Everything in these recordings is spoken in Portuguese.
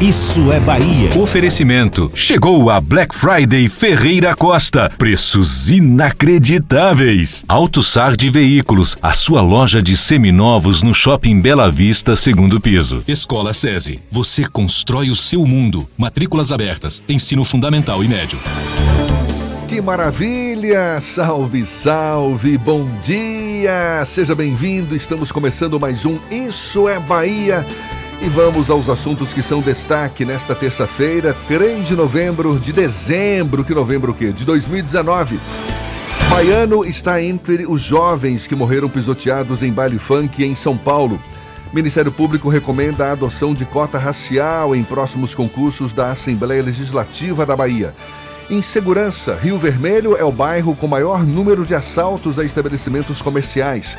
Isso é Bahia. Oferecimento. Chegou a Black Friday Ferreira Costa. Preços inacreditáveis. AutoSard Veículos, a sua loja de seminovos no Shopping Bela Vista, segundo piso. Escola SESI. Você constrói o seu mundo. Matrículas abertas. Ensino fundamental e médio. Que maravilha! Salve, salve! Bom dia! Seja bem-vindo. Estamos começando mais um Isso é Bahia. E vamos aos assuntos que são destaque nesta terça-feira, 3 de novembro de dezembro, que novembro o quê? De 2019. Baiano está entre os jovens que morreram pisoteados em baile funk em São Paulo. Ministério Público recomenda a adoção de cota racial em próximos concursos da Assembleia Legislativa da Bahia. Insegurança. Rio Vermelho é o bairro com maior número de assaltos a estabelecimentos comerciais.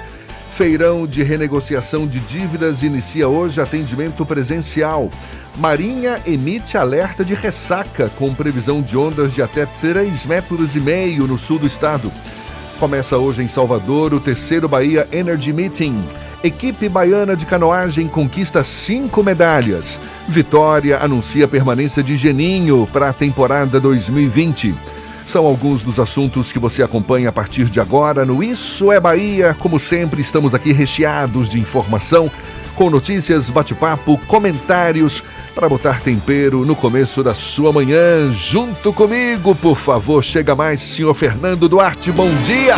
Feirão de renegociação de dívidas inicia hoje atendimento presencial. Marinha emite alerta de ressaca com previsão de ondas de até 3 metros e meio no sul do estado. Começa hoje em Salvador o terceiro Bahia Energy Meeting. Equipe baiana de canoagem conquista cinco medalhas. Vitória anuncia permanência de Geninho para a temporada 2020. São alguns dos assuntos que você acompanha a partir de agora no Isso é Bahia. Como sempre, estamos aqui recheados de informação, com notícias, bate-papo, comentários para botar tempero no começo da sua manhã. Junto comigo, por favor, chega mais, senhor Fernando Duarte. Bom dia!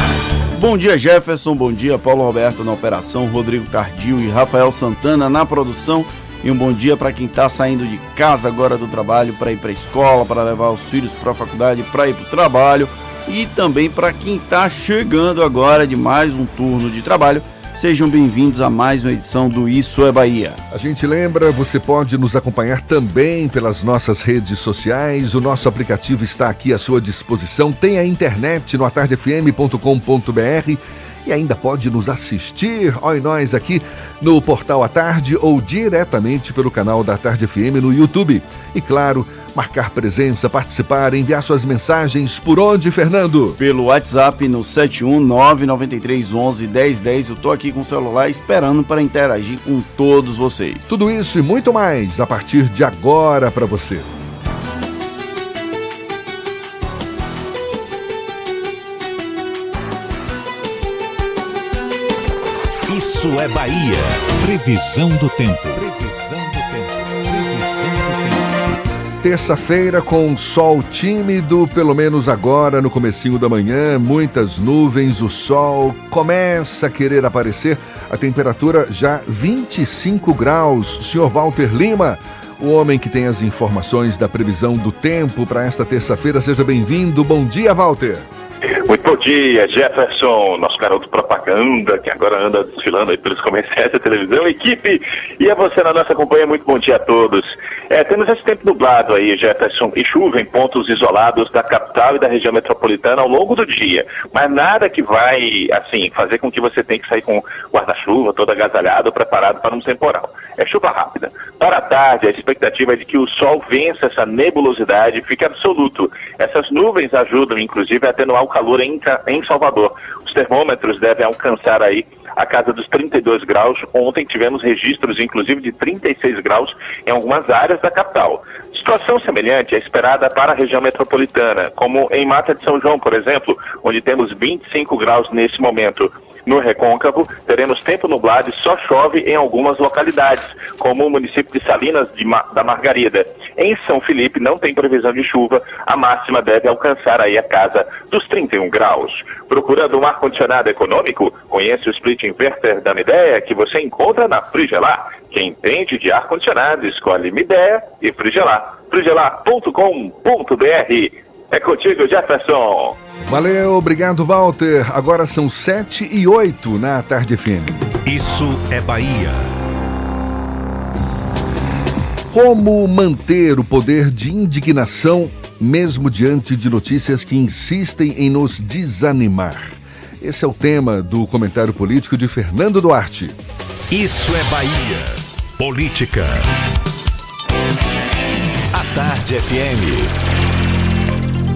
Bom dia, Jefferson. Bom dia, Paulo Roberto na operação, Rodrigo Cardio e Rafael Santana na produção. E um bom dia para quem está saindo de casa agora do trabalho para ir para a escola, para levar os filhos para a faculdade, para ir para o trabalho. E também para quem está chegando agora de mais um turno de trabalho. Sejam bem-vindos a mais uma edição do Isso é Bahia. A gente lembra, você pode nos acompanhar também pelas nossas redes sociais. O nosso aplicativo está aqui à sua disposição. Tem a internet no atardefm.com.br e ainda pode nos assistir, oi nós aqui no Portal à Tarde ou diretamente pelo canal da Tarde FM no YouTube. E claro, marcar presença, participar, enviar suas mensagens por onde, Fernando? Pelo WhatsApp no 71993111010. Eu tô aqui com o celular esperando para interagir com todos vocês. Tudo isso e muito mais a partir de agora para você. É Bahia. Previsão do tempo. Previsão do tempo. Previsão do tempo. Terça-feira com sol tímido, pelo menos agora no comecinho da manhã, muitas nuvens, o sol começa a querer aparecer, a temperatura já 25 graus. Senhor Walter Lima, o homem que tem as informações da previsão do tempo para esta terça-feira, seja bem-vindo. Bom dia, Walter. Muito dia, Jefferson, nosso garoto propaganda, que agora anda desfilando aí pelos comerciais da televisão, equipe, e a você na nossa companhia, muito bom dia a todos. É, temos esse tempo nublado aí, Jefferson, e chuva em pontos isolados da capital e da região metropolitana ao longo do dia, mas nada que vai, assim, fazer com que você tenha que sair com guarda-chuva, todo agasalhado, preparado para um temporal. É chuva rápida. Para a tarde, a expectativa é de que o sol vença essa nebulosidade, fique absoluto. Essas nuvens ajudam, inclusive, a atenuar o calor em, em Salvador. Os termômetros devem alcançar aí a casa dos 32 graus. Ontem tivemos registros, inclusive, de 36 graus em algumas áreas da capital. Situação semelhante é esperada para a região metropolitana, como em Mata de São João, por exemplo, onde temos 25 graus nesse momento. No Recôncavo, teremos tempo nublado e só chove em algumas localidades, como o município de Salinas de Ma da Margarida. Em São Felipe não tem previsão de chuva, a máxima deve alcançar aí a casa dos 31 graus. Procurando um ar-condicionado econômico? Conheça o split inverter da Midea que você encontra na Frigelar. Quem entende de ar-condicionado escolhe Midea e Frigelar. frigelar.com.br é contigo, Jefferson. Valeu, obrigado, Walter. Agora são 7 e 8 na Tarde FM. Isso é Bahia. Como manter o poder de indignação mesmo diante de notícias que insistem em nos desanimar? Esse é o tema do comentário político de Fernando Duarte. Isso é Bahia. Política. A Tarde FM.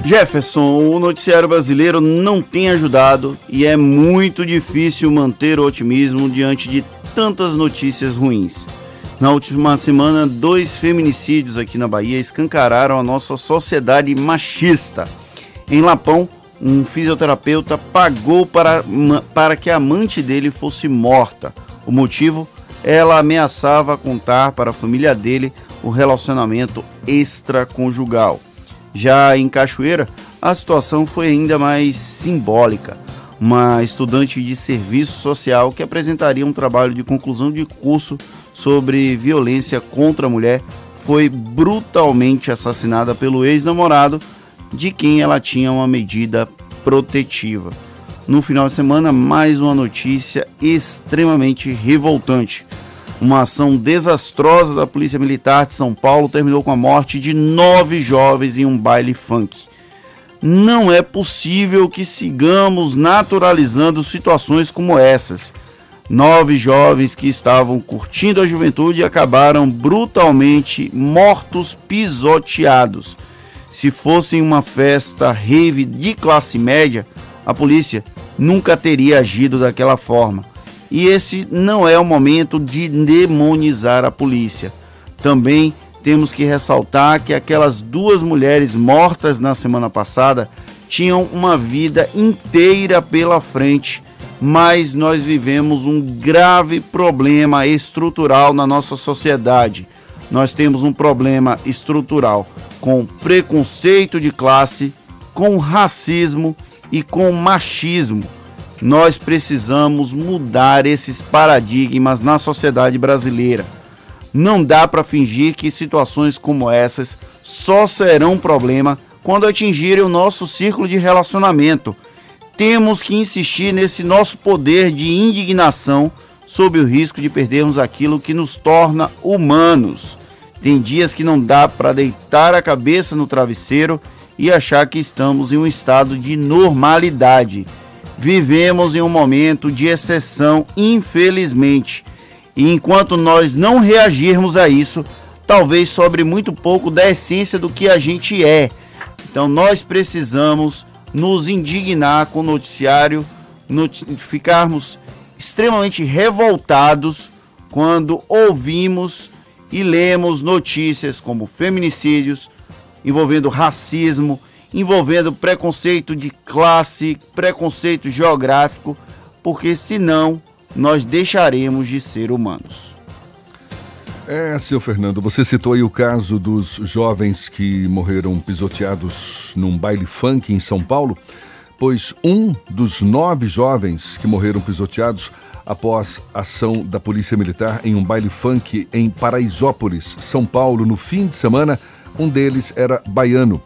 Jefferson, o noticiário brasileiro não tem ajudado e é muito difícil manter o otimismo diante de tantas notícias ruins. Na última semana, dois feminicídios aqui na Bahia escancararam a nossa sociedade machista. Em Lapão, um fisioterapeuta pagou para, para que a amante dele fosse morta. O motivo? Ela ameaçava contar para a família dele o relacionamento extraconjugal. Já em Cachoeira, a situação foi ainda mais simbólica. Uma estudante de serviço social que apresentaria um trabalho de conclusão de curso sobre violência contra a mulher foi brutalmente assassinada pelo ex-namorado, de quem ela tinha uma medida protetiva. No final de semana, mais uma notícia extremamente revoltante. Uma ação desastrosa da Polícia Militar de São Paulo terminou com a morte de nove jovens em um baile funk. Não é possível que sigamos naturalizando situações como essas. Nove jovens que estavam curtindo a juventude acabaram brutalmente mortos, pisoteados. Se fosse uma festa rave de classe média, a polícia nunca teria agido daquela forma. E esse não é o momento de demonizar a polícia. Também temos que ressaltar que aquelas duas mulheres mortas na semana passada tinham uma vida inteira pela frente, mas nós vivemos um grave problema estrutural na nossa sociedade. Nós temos um problema estrutural com preconceito de classe, com racismo e com machismo nós precisamos mudar esses paradigmas na sociedade brasileira. Não dá para fingir que situações como essas só serão problema quando atingirem o nosso círculo de relacionamento. Temos que insistir nesse nosso poder de indignação sob o risco de perdermos aquilo que nos torna humanos. Tem dias que não dá para deitar a cabeça no travesseiro e achar que estamos em um estado de normalidade. Vivemos em um momento de exceção, infelizmente. E enquanto nós não reagirmos a isso, talvez sobre muito pouco da essência do que a gente é. Então nós precisamos nos indignar com o noticiário, not ficarmos extremamente revoltados quando ouvimos e lemos notícias como feminicídios envolvendo racismo, envolvendo preconceito de classe, preconceito geográfico, porque senão nós deixaremos de ser humanos. É, seu Fernando, você citou aí o caso dos jovens que morreram pisoteados num baile funk em São Paulo, pois um dos nove jovens que morreram pisoteados após ação da Polícia Militar em um baile funk em Paraisópolis, São Paulo, no fim de semana, um deles era baiano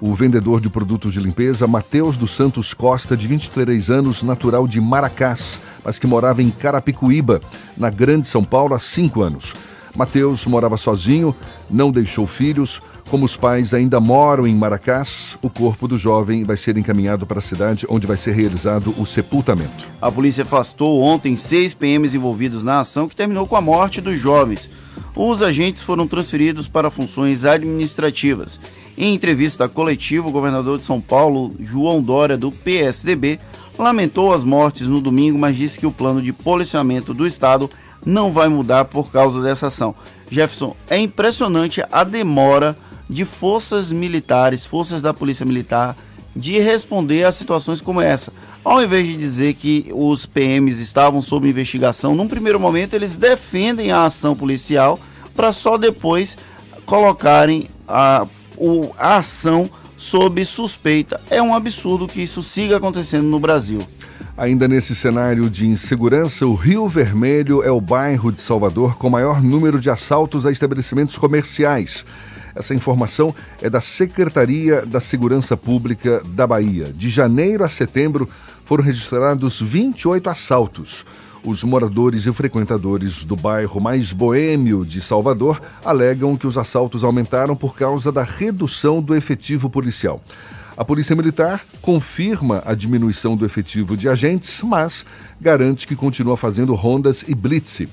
o vendedor de produtos de limpeza Mateus dos Santos Costa, de 23 anos, natural de Maracás, mas que morava em Carapicuíba, na Grande São Paulo, há cinco anos. Mateus morava sozinho, não deixou filhos. Como os pais ainda moram em Maracás, o corpo do jovem vai ser encaminhado para a cidade onde vai ser realizado o sepultamento. A polícia afastou ontem seis PMs envolvidos na ação que terminou com a morte dos jovens. Os agentes foram transferidos para funções administrativas. Em entrevista coletiva, o governador de São Paulo, João Dória, do PSDB, lamentou as mortes no domingo, mas disse que o plano de policiamento do Estado não vai mudar por causa dessa ação. Jefferson, é impressionante a demora de forças militares, forças da Polícia Militar, de responder a situações como essa. Ao invés de dizer que os PMs estavam sob investigação, num primeiro momento eles defendem a ação policial para só depois colocarem a, o, a ação sob suspeita. É um absurdo que isso siga acontecendo no Brasil. Ainda nesse cenário de insegurança, o Rio Vermelho é o bairro de Salvador com maior número de assaltos a estabelecimentos comerciais. Essa informação é da Secretaria da Segurança Pública da Bahia. De janeiro a setembro foram registrados 28 assaltos. Os moradores e frequentadores do bairro mais boêmio de Salvador alegam que os assaltos aumentaram por causa da redução do efetivo policial. A Polícia Militar confirma a diminuição do efetivo de agentes, mas garante que continua fazendo rondas e blitz.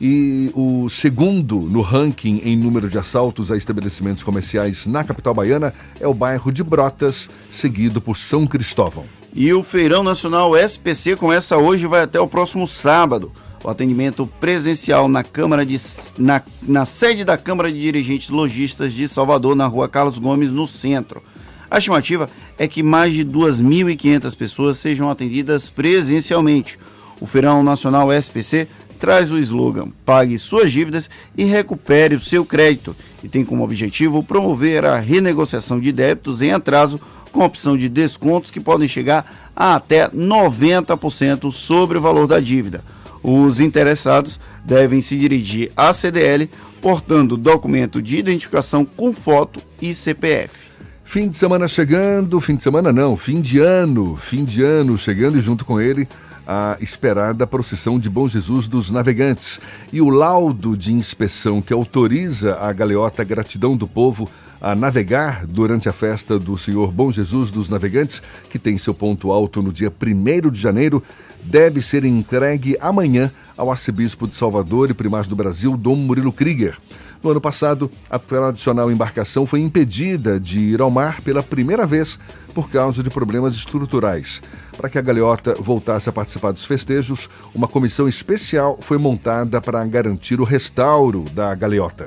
E o segundo no ranking em número de assaltos a estabelecimentos comerciais na capital baiana é o bairro de Brotas, seguido por São Cristóvão. E o Feirão Nacional SPC começa hoje e vai até o próximo sábado. O atendimento presencial na Câmara de, na, na sede da Câmara de Dirigentes Logistas de Salvador, na rua Carlos Gomes, no centro. A estimativa é que mais de 2.500 pessoas sejam atendidas presencialmente. O Feirão Nacional SPC traz o slogan Pague suas dívidas e recupere o seu crédito e tem como objetivo promover a renegociação de débitos em atraso com opção de descontos que podem chegar a até 90% sobre o valor da dívida. Os interessados devem se dirigir à CDL portando documento de identificação com foto e CPF. Fim de semana chegando, fim de semana não, fim de ano, fim de ano chegando e junto com ele a esperada procissão de Bom Jesus dos Navegantes e o laudo de inspeção que autoriza a galeota Gratidão do Povo a navegar durante a festa do Senhor Bom Jesus dos Navegantes, que tem seu ponto alto no dia 1 de janeiro, deve ser entregue amanhã ao arcebispo de Salvador e primaz do Brasil, Dom Murilo Krieger. No ano passado, a tradicional embarcação foi impedida de ir ao mar pela primeira vez por causa de problemas estruturais. Para que a galeota voltasse a participar dos festejos, uma comissão especial foi montada para garantir o restauro da galeota.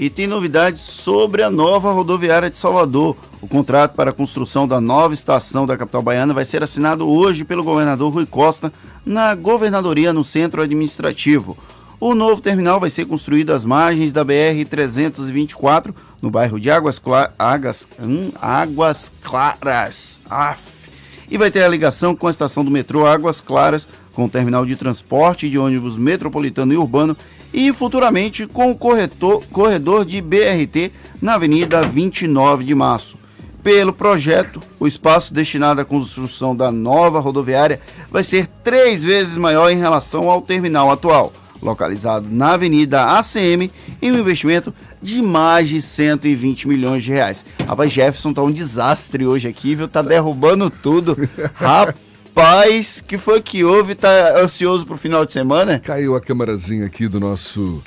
E tem novidades sobre a nova rodoviária de Salvador. O contrato para a construção da nova estação da capital baiana vai ser assinado hoje pelo governador Rui Costa na governadoria no centro administrativo. O novo terminal vai ser construído às margens da BR-324, no bairro de Águas, Cla Águas, hum, Águas Claras. Af. E vai ter a ligação com a estação do metrô Águas Claras, com o terminal de transporte de ônibus metropolitano e urbano e futuramente com o corretor, corredor de BRT na Avenida 29 de Março. Pelo projeto, o espaço destinado à construção da nova rodoviária vai ser três vezes maior em relação ao terminal atual localizado na Avenida ACM, em um investimento de mais de 120 milhões de reais. Rapaz, Jefferson tá um desastre hoje aqui, viu? Tá derrubando tudo. Rapaz, que foi que houve? Tá ansioso pro final de semana? Caiu a câmerazinha aqui do nosso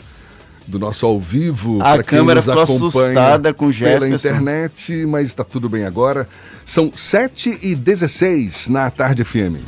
do nosso ao vivo. A câmera ficou assustada com o Jefferson. Pela internet, mas está tudo bem agora. São 7 e 16 na Tarde FM.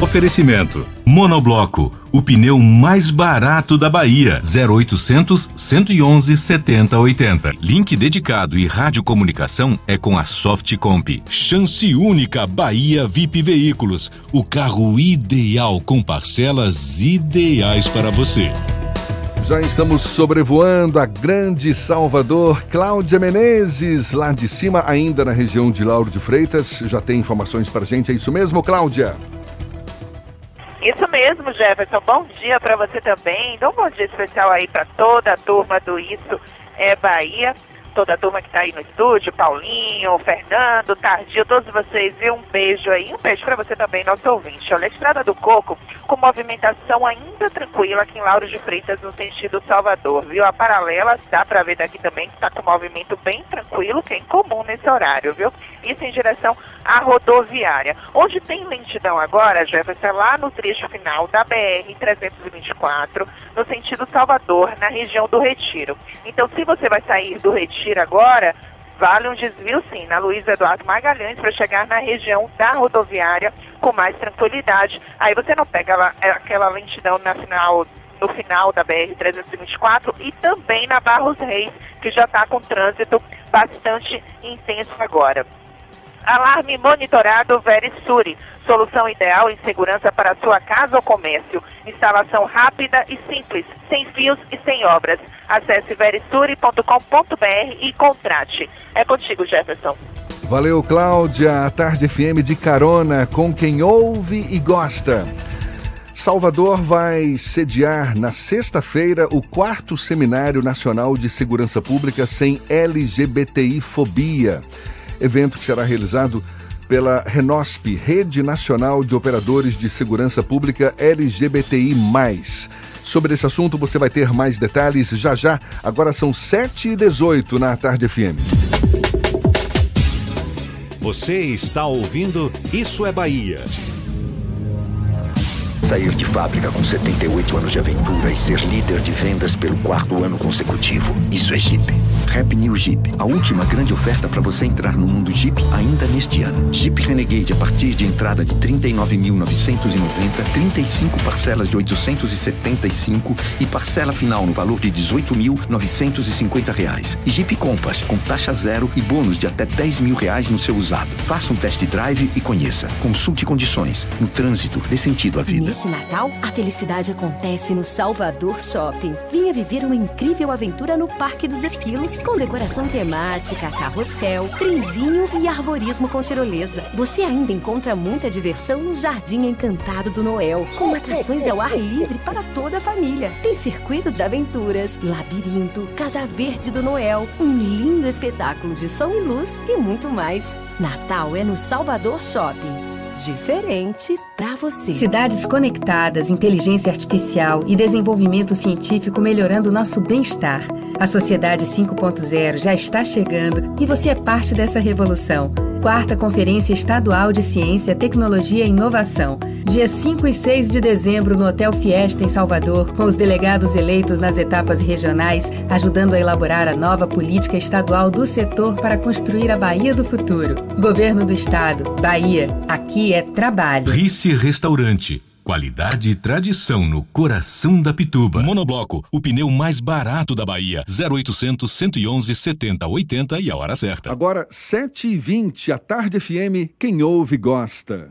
Oferecimento: Monobloco, o pneu mais barato da Bahia. 0800 111 7080. Link dedicado e radiocomunicação é com a Softcomp. Chance única Bahia VIP Veículos, o carro ideal com parcelas ideais para você. Já estamos sobrevoando a grande Salvador. Cláudia Menezes, lá de cima, ainda na região de Lauro de Freitas. Já tem informações para gente, é isso mesmo, Cláudia? Isso mesmo, Jefferson. Bom dia para você também. Então, um bom dia especial aí para toda a turma do Isso é Bahia toda a turma que está aí no estúdio, Paulinho, Fernando, Tardio, todos vocês, e um beijo aí, um beijo para você também, nosso ouvinte. Olha, a Estrada do Coco, com movimentação ainda tranquila aqui em Lauro de Freitas, no sentido Salvador, viu? A paralela, dá para ver daqui também que está com movimento bem tranquilo, que é incomum nesse horário, viu? Isso em direção à rodoviária. Onde tem lentidão agora, Jefferson, é lá no trecho final da BR-324, no sentido Salvador, na região do Retiro. Então, se você vai sair do Retiro, agora, vale um desvio sim na Luiz Eduardo Magalhães para chegar na região da rodoviária com mais tranquilidade. Aí você não pega lá, é, aquela lentidão na final, no final da BR-324 e também na Barros Reis, que já está com trânsito bastante intenso agora. Alarme monitorado Verisuri. Solução ideal em segurança para sua casa ou comércio. Instalação rápida e simples, sem fios e sem obras. Acesse verisuri.com.br e contrate. É contigo, Jefferson. Valeu, Cláudia. A Tarde FM de carona com quem ouve e gosta. Salvador vai sediar na sexta-feira o quarto Seminário Nacional de Segurança Pública sem LGBTI-fobia. Evento que será realizado pela Renosp, Rede Nacional de Operadores de Segurança Pública LGBTI. Sobre esse assunto você vai ter mais detalhes já já. Agora são 7h18 na Tarde FM. Você está ouvindo Isso é Bahia. Sair de fábrica com 78 anos de aventura e ser líder de vendas pelo quarto ano consecutivo. Isso é Jeep. Rap New Jeep. A última grande oferta para você entrar no mundo Jeep ainda neste ano. Jeep Renegade a partir de entrada de 39.990, 35 parcelas de 875 e parcela final no valor de 18.950 reais. E Jeep Compass com taxa zero e bônus de até 10 mil reais no seu usado. Faça um test drive e conheça. Consulte condições. No trânsito, dê sentido à vida. Neste Natal, a felicidade acontece no Salvador Shopping. Venha viver uma incrível aventura no Parque dos Esquilos, com decoração temática, carrossel, trenzinho e arborismo com tirolesa. Você ainda encontra muita diversão no Jardim Encantado do Noel, com atrações ao ar livre para toda a família. Tem circuito de aventuras, labirinto, Casa Verde do Noel, um lindo espetáculo de som e luz e muito mais. Natal é no Salvador Shopping diferente para você. Cidades conectadas, inteligência artificial e desenvolvimento científico melhorando nosso bem-estar. A Sociedade 5.0 já está chegando e você é parte dessa revolução. Quarta Conferência Estadual de Ciência, Tecnologia e Inovação. Dia 5 e 6 de dezembro no Hotel Fiesta, em Salvador, com os delegados eleitos nas etapas regionais, ajudando a elaborar a nova política estadual do setor para construir a Bahia do futuro. Governo do Estado, Bahia. Aqui é trabalho. Rice Restaurante. Qualidade e tradição no coração da Pituba. Monobloco, o pneu mais barato da Bahia. 0800 111 70 80 e a hora certa. Agora, 7h20, a Tarde FM, quem ouve gosta.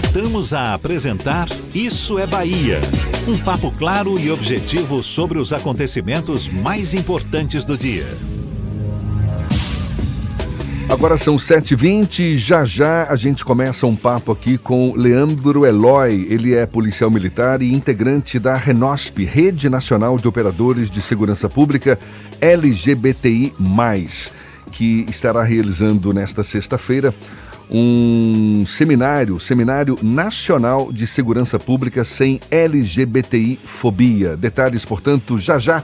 Voltamos a apresentar Isso é Bahia. Um papo claro e objetivo sobre os acontecimentos mais importantes do dia. Agora são 7h20, já já a gente começa um papo aqui com Leandro Eloy. Ele é policial militar e integrante da Renosp, Rede Nacional de Operadores de Segurança Pública LGBTI, que estará realizando nesta sexta-feira um seminário, Seminário Nacional de Segurança Pública sem LGBTI-fobia. Detalhes, portanto, já já.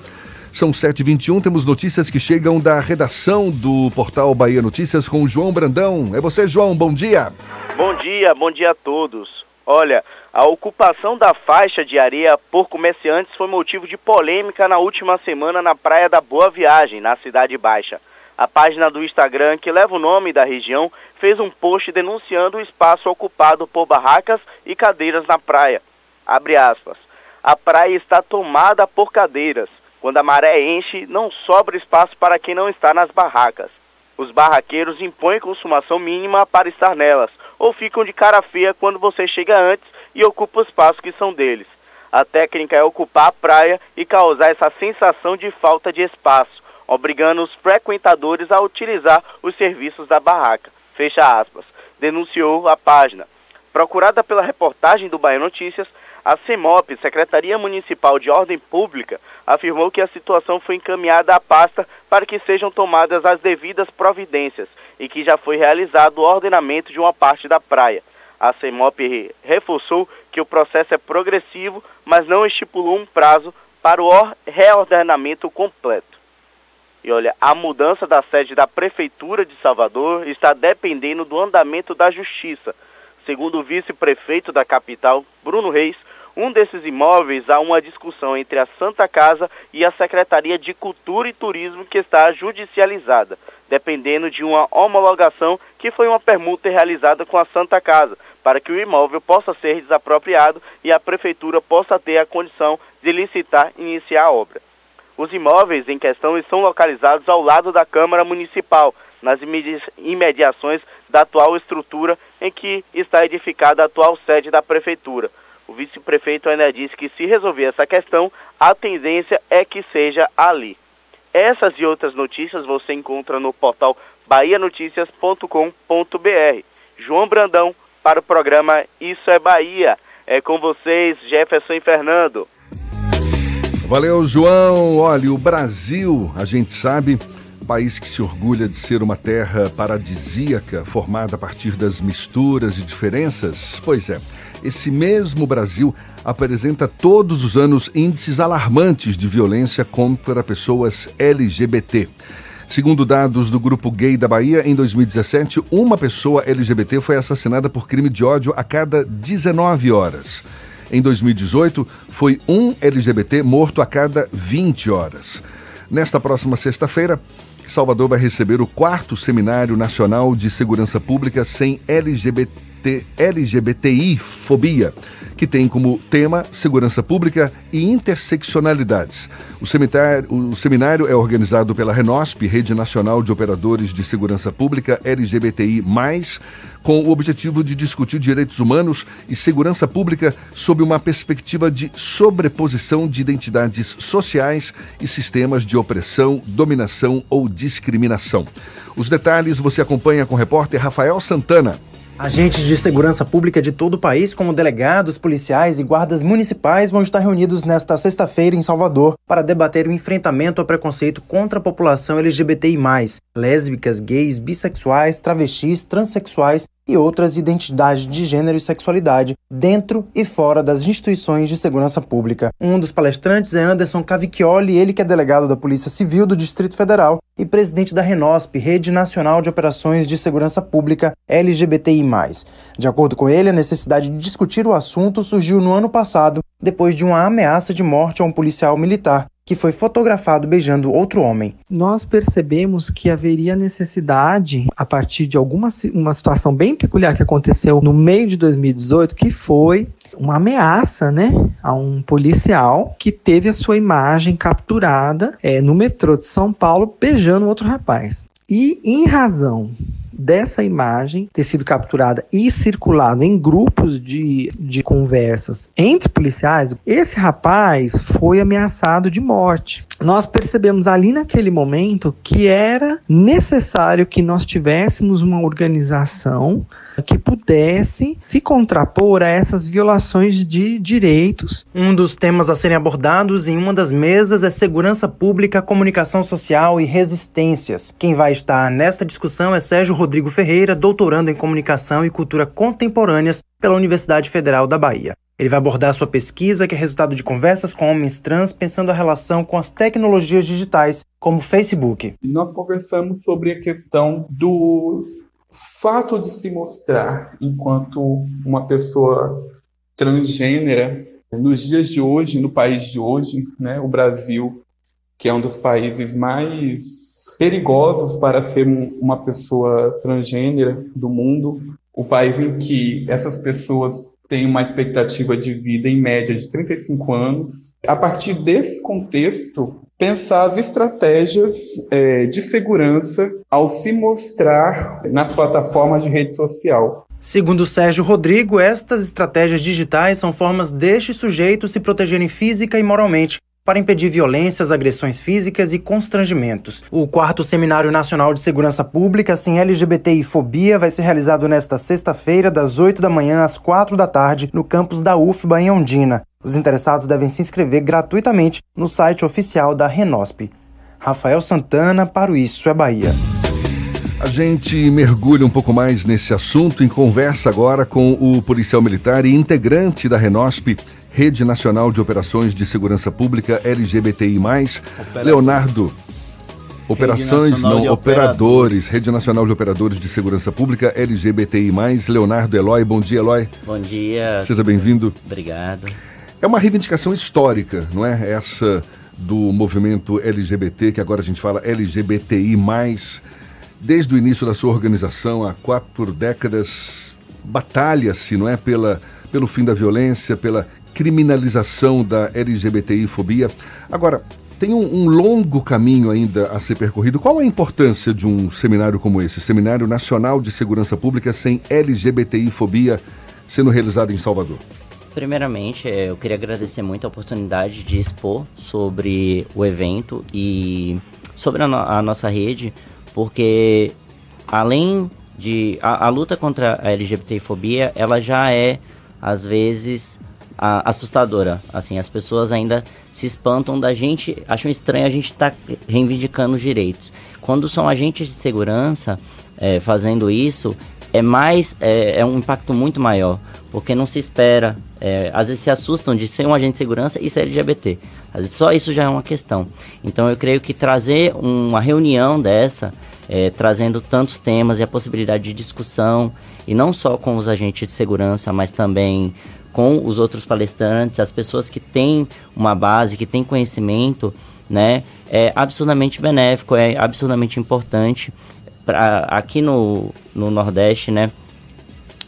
São 7h21, temos notícias que chegam da redação do portal Bahia Notícias com o João Brandão. É você, João, bom dia. Bom dia, bom dia a todos. Olha, a ocupação da faixa de areia por comerciantes foi motivo de polêmica na última semana na Praia da Boa Viagem, na Cidade Baixa. A página do Instagram, que leva o nome da região, fez um post denunciando o espaço ocupado por barracas e cadeiras na praia. Abre aspas. A praia está tomada por cadeiras. Quando a maré enche, não sobra espaço para quem não está nas barracas. Os barraqueiros impõem consumação mínima para estar nelas, ou ficam de cara feia quando você chega antes e ocupa os espaços que são deles. A técnica é ocupar a praia e causar essa sensação de falta de espaço obrigando os frequentadores a utilizar os serviços da barraca. Fecha aspas. Denunciou a página. Procurada pela reportagem do Bahia Notícias, a CEMOP, Secretaria Municipal de Ordem Pública, afirmou que a situação foi encaminhada à pasta para que sejam tomadas as devidas providências e que já foi realizado o ordenamento de uma parte da praia. A CEMOP reforçou que o processo é progressivo, mas não estipulou um prazo para o reordenamento completo. E olha, a mudança da sede da Prefeitura de Salvador está dependendo do andamento da Justiça. Segundo o vice-prefeito da capital, Bruno Reis, um desses imóveis há uma discussão entre a Santa Casa e a Secretaria de Cultura e Turismo que está judicializada, dependendo de uma homologação que foi uma permuta realizada com a Santa Casa, para que o imóvel possa ser desapropriado e a prefeitura possa ter a condição de licitar e iniciar a obra. Os imóveis em questão estão localizados ao lado da Câmara Municipal, nas imediações da atual estrutura em que está edificada a atual sede da prefeitura. O vice-prefeito ainda disse que se resolver essa questão, a tendência é que seja ali. Essas e outras notícias você encontra no portal bahianoticias.com.br. João Brandão para o programa Isso é Bahia. É com vocês, Jefferson e Fernando. Valeu, João. Olha, o Brasil, a gente sabe, país que se orgulha de ser uma terra paradisíaca, formada a partir das misturas e diferenças. Pois é, esse mesmo Brasil apresenta todos os anos índices alarmantes de violência contra pessoas LGBT. Segundo dados do Grupo Gay da Bahia, em 2017, uma pessoa LGBT foi assassinada por crime de ódio a cada 19 horas. Em 2018, foi um LGBT morto a cada 20 horas. Nesta próxima sexta-feira, Salvador vai receber o quarto Seminário Nacional de Segurança Pública sem LGBT, LGBTI fobia que tem como tema segurança pública e interseccionalidades. O seminário, o seminário é organizado pela Renosp, Rede Nacional de Operadores de Segurança Pública LGBTI+, com o objetivo de discutir direitos humanos e segurança pública sob uma perspectiva de sobreposição de identidades sociais e sistemas de opressão, dominação ou discriminação. Os detalhes você acompanha com o repórter Rafael Santana. Agentes de segurança pública de todo o país, como delegados, policiais e guardas municipais, vão estar reunidos nesta sexta-feira em Salvador para debater o enfrentamento ao preconceito contra a população LGBTI, lésbicas, gays, bissexuais, travestis, transexuais e outras identidades de gênero e sexualidade dentro e fora das instituições de segurança pública. Um dos palestrantes é Anderson Cavicchioli, ele que é delegado da Polícia Civil do Distrito Federal e presidente da Renosp, Rede Nacional de Operações de Segurança Pública LGBTI+. De acordo com ele, a necessidade de discutir o assunto surgiu no ano passado, depois de uma ameaça de morte a um policial militar que foi fotografado beijando outro homem. Nós percebemos que haveria necessidade, a partir de alguma uma situação bem peculiar que aconteceu no meio de 2018, que foi uma ameaça, né, a um policial que teve a sua imagem capturada é, no metrô de São Paulo beijando outro rapaz. E em razão dessa imagem ter sido capturada e circulada em grupos de, de conversas entre policiais, esse rapaz foi ameaçado de morte. Nós percebemos ali naquele momento que era necessário que nós tivéssemos uma organização que pudesse se contrapor a essas violações de direitos. Um dos temas a serem abordados em uma das mesas é segurança pública, comunicação social e resistências. Quem vai estar nesta discussão é Sérgio Rodrigo Ferreira, doutorando em comunicação e cultura contemporâneas pela Universidade Federal da Bahia. Ele vai abordar sua pesquisa, que é resultado de conversas com homens trans, pensando a relação com as tecnologias digitais, como o Facebook. Nós conversamos sobre a questão do fato de se mostrar enquanto uma pessoa transgênera nos dias de hoje, no país de hoje, né, o Brasil, que é um dos países mais perigosos para ser uma pessoa transgênera do mundo, o país em que essas pessoas têm uma expectativa de vida em média de 35 anos. A partir desse contexto, pensar as estratégias é, de segurança ao se mostrar nas plataformas de rede social. Segundo Sérgio Rodrigo, estas estratégias digitais são formas destes sujeitos se protegerem física e moralmente para impedir violências, agressões físicas e constrangimentos. O quarto Seminário Nacional de Segurança Pública sem LGBTI Fobia vai ser realizado nesta sexta-feira, das 8 da manhã às 4 da tarde, no campus da UFBA em Ondina. Os interessados devem se inscrever gratuitamente no site oficial da Renosp. Rafael Santana para o Isso é Bahia. A gente mergulha um pouco mais nesse assunto em conversa agora com o policial militar e integrante da Renosp, Rede Nacional de Operações de Segurança Pública LGBTI+, Leonardo. Operações não de operadores, Rede Nacional de Operadores de Segurança Pública LGBTI+, Leonardo Eloy. Bom dia, Eloy. Bom dia. Seja bem-vindo. Obrigado. É uma reivindicação histórica, não é? Essa do movimento LGBT, que agora a gente fala LGBTI+, desde o início da sua organização, há quatro décadas, batalha-se, não é, pela, pelo fim da violência, pela criminalização da LGBTI-fobia. Agora, tem um, um, longo caminho ainda a ser percorrido. Qual a importância de um seminário como esse, Seminário Nacional de Segurança Pública sem LGBTI-fobia, sendo realizado em Salvador? Primeiramente, é, eu queria agradecer muito a oportunidade de expor sobre o evento e sobre a, no a nossa rede, porque além de a, a luta contra a LGBTfobia, ela já é às vezes a, assustadora. Assim, as pessoas ainda se espantam da gente, acham estranho a gente estar tá reivindicando os direitos. Quando são agentes de segurança é, fazendo isso, é mais é, é, um impacto muito maior, porque não se espera. É, às vezes se assustam de ser um agente de segurança e ser LGBT. Às vezes só isso já é uma questão. Então eu creio que trazer uma reunião dessa, é, trazendo tantos temas e a possibilidade de discussão, e não só com os agentes de segurança, mas também com os outros palestrantes, as pessoas que têm uma base, que têm conhecimento, né, é absurdamente benéfico, é absurdamente importante pra, aqui no, no Nordeste, né,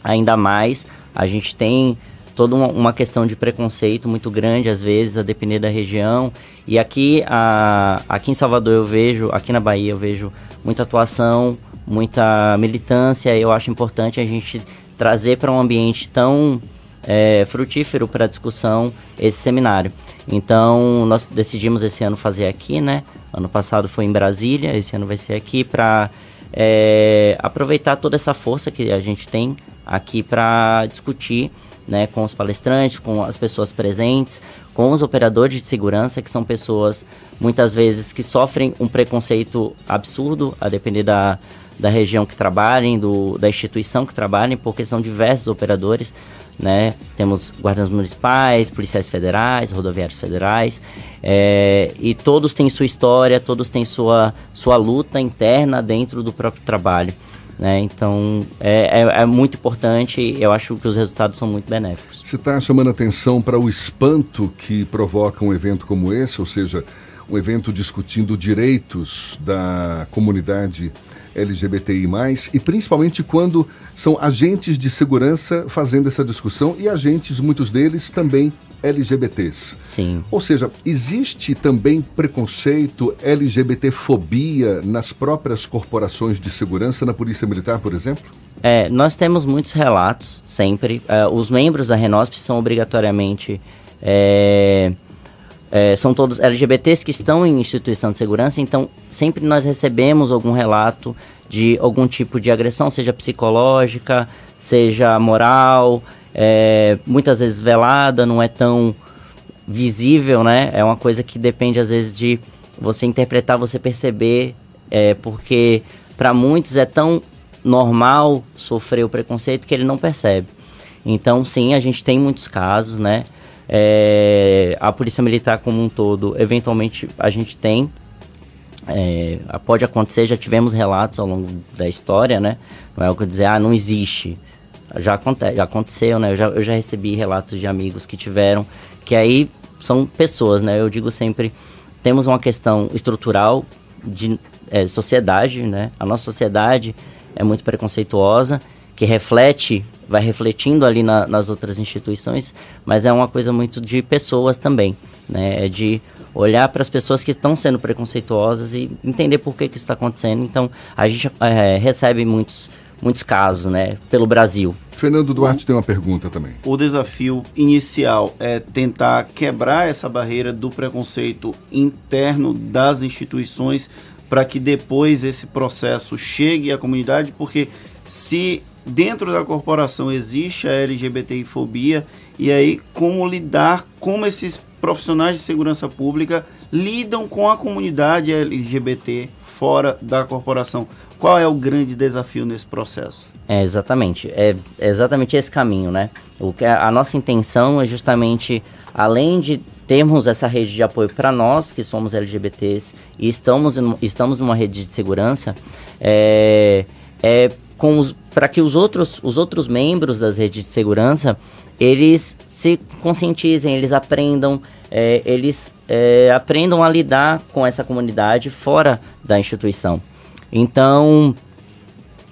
ainda mais, a gente tem toda uma, uma, questão de preconceito muito grande, às vezes, a depender da região. E aqui, a, aqui em Salvador eu vejo, aqui na Bahia eu vejo muita atuação, muita militância. Eu acho importante a gente trazer para um ambiente tão é, frutífero para discussão esse seminário. Então, nós decidimos esse ano fazer aqui, né? Ano passado foi em Brasília, esse ano vai ser aqui para é, aproveitar toda essa força que a gente tem aqui para discutir né, com os palestrantes, com as pessoas presentes, com os operadores de segurança, que são pessoas muitas vezes que sofrem um preconceito absurdo, a depender da, da região que trabalhem, do, da instituição que trabalhem, porque são diversos operadores, né? Temos guardas municipais, policiais federais, rodoviários federais, é, e todos têm sua história, todos têm sua, sua luta interna dentro do próprio trabalho. Né? Então é, é, é, muito importante eu acho que os resultados são muito benéficos. Você está chamando atenção para o espanto que provoca um evento como esse, ou seja, um evento discutindo direitos da comunidade LGBTI+, e principalmente quando são agentes de segurança fazendo essa discussão e agentes, muitos deles, também LGBTs. Sim. Ou seja, existe também preconceito, LGBTfobia nas próprias corporações de segurança, na Polícia Militar, por exemplo? É, nós temos muitos relatos, sempre. Uh, os membros da Renosp são obrigatoriamente... É, é, são todos LGBTs que estão em instituição de segurança, então sempre nós recebemos algum relato de algum tipo de agressão, seja psicológica, seja moral, é, muitas vezes velada, não é tão visível, né? É uma coisa que depende às vezes de você interpretar, você perceber, é, porque para muitos é tão normal sofrer o preconceito que ele não percebe. Então, sim, a gente tem muitos casos, né? É, a polícia militar como um todo, eventualmente a gente tem. É, pode acontecer, já tivemos relatos ao longo da história, né? Não é o que dizer, ah, não existe. Já, aconte já aconteceu, né? Eu já, eu já recebi relatos de amigos que tiveram, que aí são pessoas, né? Eu digo sempre, temos uma questão estrutural de é, sociedade, né? A nossa sociedade é muito preconceituosa, que reflete vai refletindo ali na, nas outras instituições, mas é uma coisa muito de pessoas também, né? É de olhar para as pessoas que estão sendo preconceituosas e entender por que, que isso está acontecendo. Então, a gente é, recebe muitos, muitos casos, né, pelo Brasil. Fernando Duarte tem uma pergunta também. O desafio inicial é tentar quebrar essa barreira do preconceito interno das instituições para que depois esse processo chegue à comunidade, porque se dentro da corporação existe a LGBTI-fobia e aí como lidar, como esses profissionais de segurança pública lidam com a comunidade LGBT fora da corporação. Qual é o grande desafio nesse processo? É, exatamente. É, é exatamente esse caminho, né? O que a, a nossa intenção é justamente, além de termos essa rede de apoio para nós que somos LGBTs e estamos, em, estamos numa rede de segurança, é, é para que os outros, os outros membros das redes de segurança eles se conscientizem, eles aprendam, é, eles é, aprendam a lidar com essa comunidade fora da instituição. Então,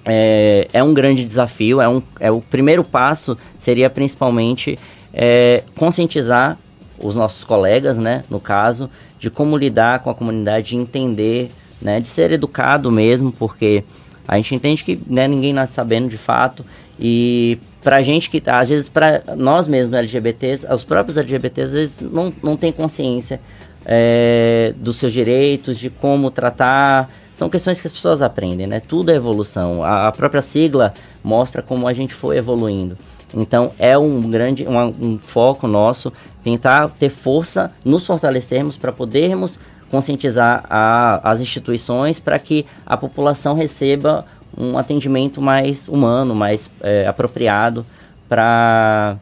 é, é um grande desafio, é, um, é o primeiro passo seria principalmente é, conscientizar os nossos colegas, né, no caso, de como lidar com a comunidade, de entender, né, de ser educado mesmo, porque a gente entende que né, ninguém nasce sabendo de fato, e pra gente que, às vezes, para nós mesmos LGBTs, os próprios LGBTs, às vezes, não, não tem consciência é, dos seus direitos, de como tratar. São questões que as pessoas aprendem, né? Tudo é evolução. A, a própria sigla mostra como a gente foi evoluindo. Então, é um grande um, um foco nosso tentar ter força, nos fortalecermos para podermos conscientizar a, as instituições para que a população receba um atendimento mais humano, mais é, apropriado para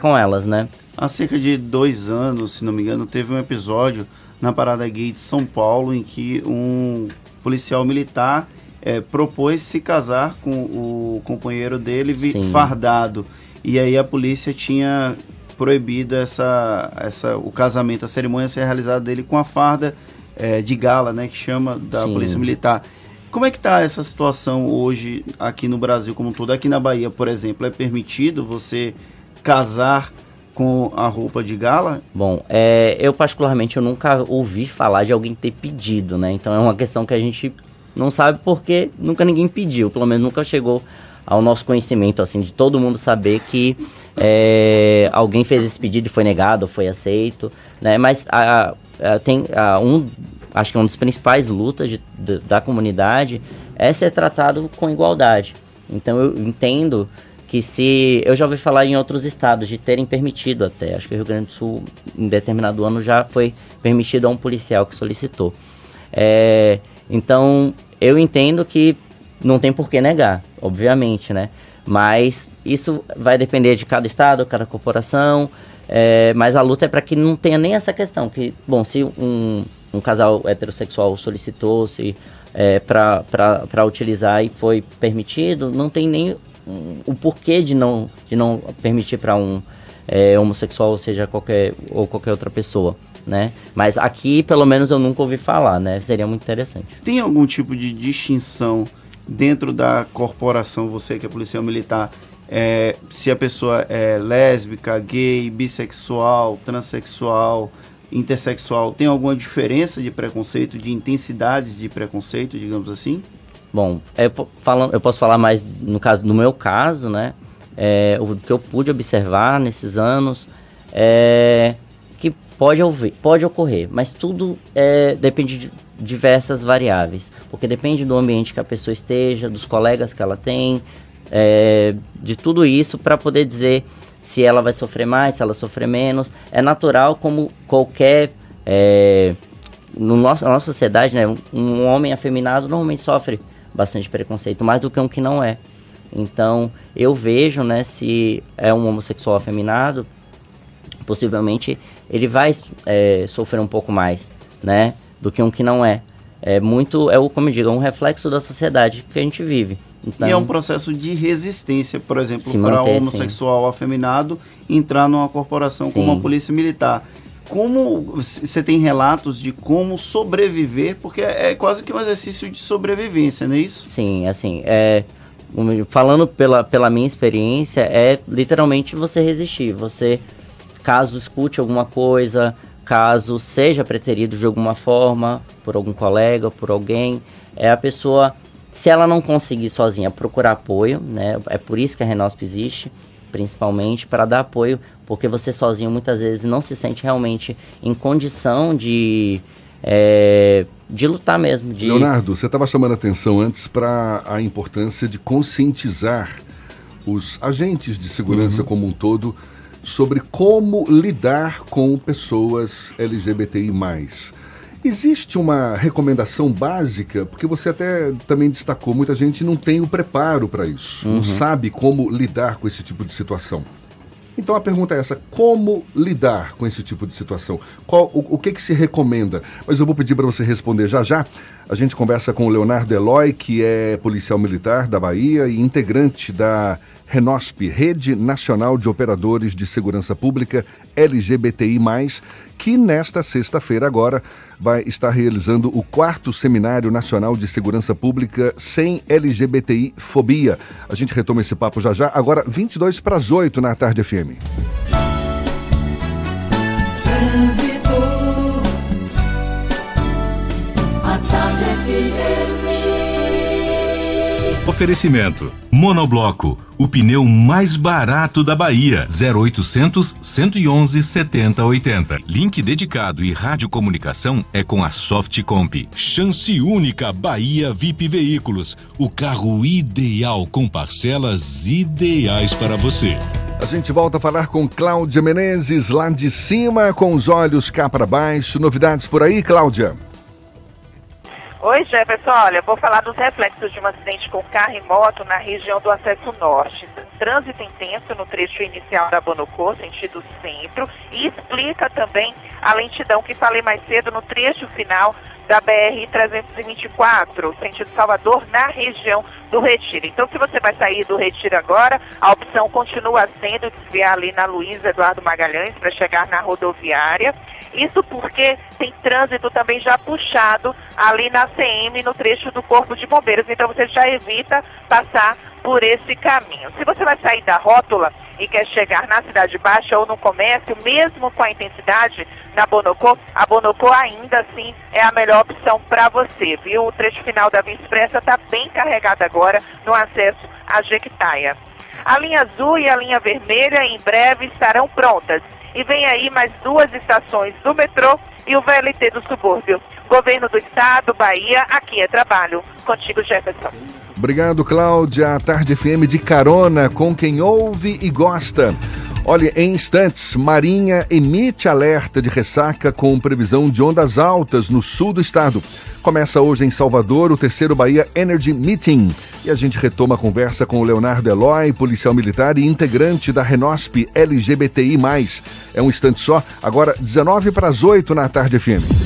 com elas, né? Há cerca de dois anos, se não me engano, teve um episódio na Parada Gay de São Paulo em que um policial militar é, propôs se casar com o companheiro dele Sim. fardado. E aí a polícia tinha proibido essa, essa, o casamento, a cerimônia ser realizada dele com a farda é, de gala, né, que chama da Sim. polícia militar. Como é que está essa situação hoje aqui no Brasil como um todo? Aqui na Bahia, por exemplo, é permitido você casar com a roupa de gala? Bom, é, eu particularmente eu nunca ouvi falar de alguém ter pedido, né? Então é uma questão que a gente não sabe porque nunca ninguém pediu, pelo menos nunca chegou ao nosso conhecimento, assim, de todo mundo saber que é, alguém fez esse pedido e foi negado, foi aceito, né? Mas a, a, tem a, um acho que uma das principais lutas de, de, da comunidade é ser tratado com igualdade. Então eu entendo que se eu já ouvi falar em outros estados de terem permitido até, acho que o Rio Grande do Sul em determinado ano já foi permitido a um policial que solicitou. É, então eu entendo que não tem por que negar, obviamente, né? Mas isso vai depender de cada estado, cada corporação. É, mas a luta é para que não tenha nem essa questão. Que, bom, se um, um casal heterossexual solicitou-se é, para utilizar e foi permitido, não tem nem o porquê de não, de não permitir para um é, homossexual, ou seja, qualquer, ou qualquer outra pessoa. Né? Mas aqui, pelo menos, eu nunca ouvi falar, né? Seria muito interessante. Tem algum tipo de distinção dentro da corporação, você que é policial militar, é, se a pessoa é lésbica, gay, bissexual, transexual, intersexual tem alguma diferença de preconceito, de intensidades de preconceito, digamos assim? Bom, eu, falando, eu posso falar mais no caso no meu caso, né? É, o que eu pude observar nesses anos é pode, ouvir, pode ocorrer, mas tudo é, depende de diversas variáveis, porque depende do ambiente que a pessoa esteja, dos colegas que ela tem, é, de tudo isso para poder dizer se ela vai sofrer mais, se ela sofrer menos. É natural como qualquer. É, no nosso, na nossa sociedade, né, um, um homem afeminado normalmente sofre bastante preconceito, mais do que um que não é. Então, eu vejo, né, se é um homossexual afeminado, possivelmente ele vai é, sofrer um pouco mais, né, do que um que não é. É muito, é o, como eu digo, é um reflexo da sociedade que a gente vive. Então, e é um processo de resistência, por exemplo, para o homossexual sim. afeminado entrar numa corporação sim. como a polícia militar. Como você tem relatos de como sobreviver, porque é, é quase que um exercício de sobrevivência, não é isso? Sim, assim, é, falando pela, pela minha experiência, é literalmente você resistir. Você, caso escute alguma coisa, caso seja preterido de alguma forma por algum colega, por alguém, é a pessoa se ela não conseguir sozinha, procurar apoio, né? É por isso que a Renosp existe, principalmente para dar apoio, porque você sozinho muitas vezes não se sente realmente em condição de é, de lutar mesmo. De... Leonardo, você estava chamando atenção antes para a importância de conscientizar os agentes de segurança uhum. como um todo sobre como lidar com pessoas LGBTI+. Existe uma recomendação básica, porque você até também destacou, muita gente não tem o preparo para isso, Uhum. não sabe como lidar com esse tipo de situação. Então a pergunta é essa: como lidar com esse tipo de situação? Qual, o, o que, que se recomenda? Mas eu vou pedir para você responder já já. A gente conversa com o Leonardo Eloy, que é policial militar da Bahia e integrante da Renosp, Rede Nacional de Operadores de Segurança Pública LGBTI, que nesta sexta-feira agora vai estar realizando o quarto Seminário Nacional de Segurança Pública sem LGBTI fobia. A gente retoma esse papo já já, agora 22 para as 8 na Tarde FM. A tarde. Oferecimento: Monobloco, o pneu mais barato da Bahia. 0800 111 7080. Link dedicado e radiocomunicação é com a Softcomp. Chance única Bahia VIP Veículos, o carro ideal com parcelas ideais para você. A gente volta a falar com Cláudia Menezes, lá de cima, com os olhos cá para baixo. Novidades por aí, Cláudia? Oi, Jefferson. Olha, vou falar dos reflexos de um acidente com carro e moto na região do acesso norte. Trânsito intenso no trecho inicial da Bonocô, sentido centro, e explica também a lentidão que falei mais cedo no trecho final da BR-324, sentido Salvador, na região do Retiro. Então, se você vai sair do Retiro agora, a opção continua sendo desviar ali na Luiz Eduardo Magalhães para chegar na rodoviária. Isso porque tem trânsito também já puxado ali na CM, no trecho do Corpo de Bombeiros. Então, você já evita passar por esse caminho. Se você vai sair da rótula e quer chegar na Cidade Baixa ou no comércio, mesmo com a intensidade na Bonocô, a Bonocô ainda assim é a melhor opção para você, viu? O trecho final da Via Expressa está bem carregado agora no acesso a Jequitaia. A linha azul e a linha vermelha em breve estarão prontas. E vem aí mais duas estações do metrô e o VLT do subúrbio. Governo do Estado, Bahia, aqui é trabalho. Contigo, Jefferson. Obrigado, Cláudia. A Tarde FM de carona com quem ouve e gosta. Olha, em instantes, Marinha emite alerta de ressaca com previsão de ondas altas no sul do estado. Começa hoje em Salvador o terceiro Bahia Energy Meeting. E a gente retoma a conversa com o Leonardo Eloy, policial militar e integrante da Renosp LGBTI. É um instante só, agora 19 para as 8 na Tarde FM.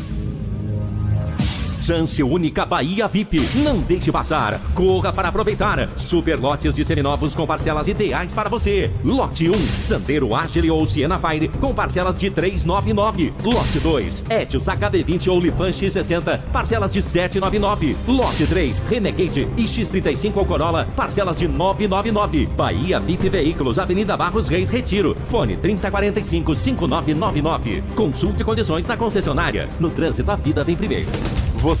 Chance única Bahia VIP. Não deixe passar. Corra para aproveitar. Super lotes de seminovos com parcelas ideais para você. Lote 1, Sandero Agile ou Siena Fire com parcelas de 399. Lote 2, Etios HB20 ou Lifan X60, parcelas de 799. Lote 3, Renegade e X35 ou Corolla, parcelas de 999. Bahia VIP Veículos, Avenida Barros Reis Retiro. Fone 3045 5999. Consulte condições na concessionária. No trânsito a vida vem primeiro. Você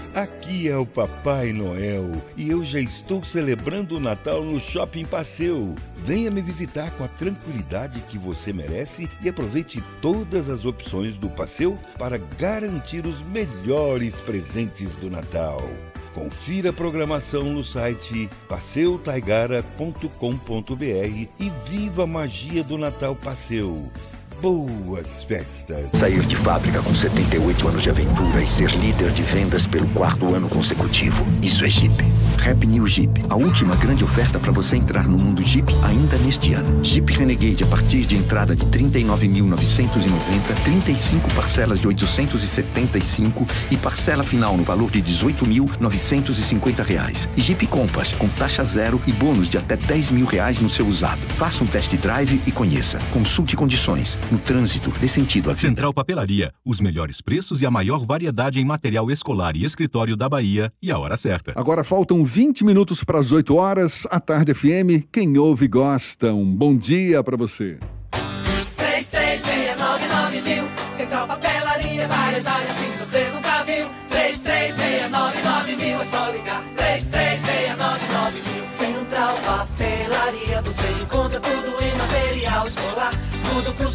Aqui é o Papai Noel e eu já estou celebrando o Natal no Shopping Passeu. Venha me visitar com a tranquilidade que você merece e aproveite todas as opções do Passeu para garantir os melhores presentes do Natal. Confira a programação no site passeutaigara.com.br e viva a magia do Natal Passeu. Boas festas! Sair de fábrica com 78 anos de aventura e ser líder de vendas pelo quarto ano consecutivo. Isso é Jeep. Rap New Jeep. A última grande oferta para você entrar no mundo Jeep ainda neste ano. Jeep Renegade a partir de entrada de 39.990, 35 parcelas de 875 e parcela final no valor de 18.950 reais. E Jeep Compass com taxa zero e bônus de até 10 mil reais no seu usado. Faça um test drive e conheça. Consulte condições. No trânsito, dê sentido à vida. Central Papelaria, os melhores preços e a maior variedade em material escolar e escritório da Bahia e a hora certa. Agora faltam 20 minutos para as 8 horas. A Tarde FM, quem ouve gosta. Um bom dia para você. 3361 Central Papelaria, variedade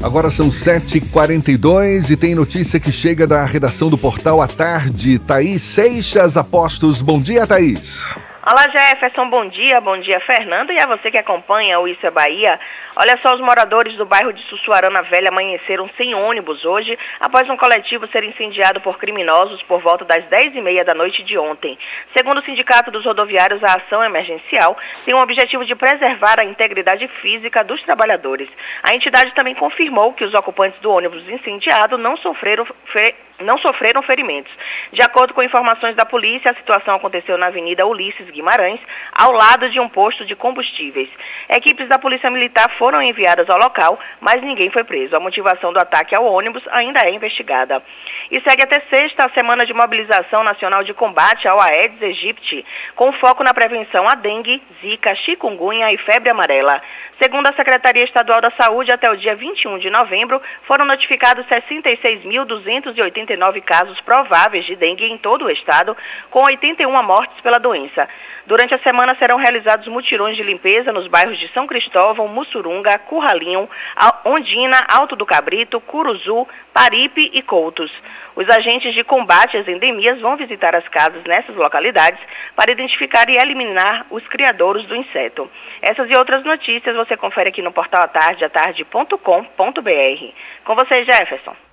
Agora são 7h42 e tem notícia que chega da redação do portal à tarde. Thaís Seixas Apostos. Bom dia, Thaís. Olá Jefferson, bom dia, bom dia Fernando e a você que acompanha o Isso é Bahia. Olha só, os moradores do bairro de Sussuarana Velha amanheceram sem ônibus hoje após um coletivo ser incendiado por criminosos por volta das 10h30 da noite de ontem. Segundo o Sindicato dos Rodoviários, a ação emergencial tem o objetivo de preservar a integridade física dos trabalhadores. A entidade também confirmou que os ocupantes do ônibus incendiado não sofreram não sofreram ferimentos. De acordo com informações da polícia, a situação aconteceu na Avenida Ulisses Guimarães, ao lado de um posto de combustíveis. Equipes da Polícia Militar foram enviadas ao local, mas ninguém foi preso. A motivação do ataque ao ônibus ainda é investigada. E segue até sexta a semana de mobilização nacional de combate ao Aedes aegypti, com foco na prevenção à dengue, zika, chikungunya e febre amarela. Segundo a Secretaria Estadual da Saúde, até o dia 21 de novembro, foram notificados 66.289 casos prováveis de dengue em todo o estado, com 81 mortes pela doença. Durante a semana serão realizados mutirões de limpeza nos bairros de São Cristóvão, Mussurunga, Curralinho, Ondina, Alto do Cabrito, Curuzu, Paripe e Coutos. Os agentes de combate às endemias vão visitar as casas nessas localidades para identificar e eliminar os criadouros do inseto. Essas e outras notícias você confere aqui no portal atardeatarde.com.br. Com você, Jefferson.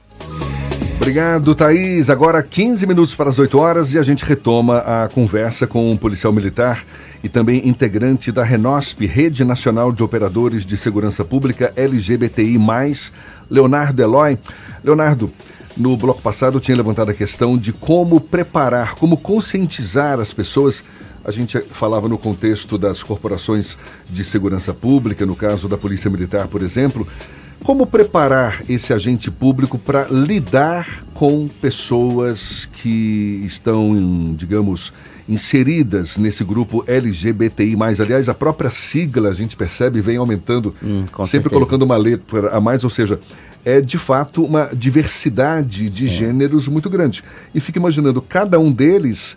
Obrigado, Thaís. Agora 15 minutos para as 8 horas e a gente retoma a conversa com um policial militar e também integrante da Renosp, Rede Nacional de Operadores de Segurança Pública LGBTI+, Leonardo Eloy. Leonardo, no bloco passado eu tinha levantado a questão de como preparar, como conscientizar as pessoas a gente falava no contexto das corporações de segurança pública, no caso da Polícia Militar, por exemplo. Como preparar esse agente público para lidar com pessoas que estão, digamos, inseridas nesse grupo LGBTI+. Aliás, a própria sigla, a gente percebe, vem aumentando, hum, sempre certeza. colocando uma letra a mais, ou seja, é de fato uma diversidade de Sim. gêneros muito grande. E fica imaginando, cada um deles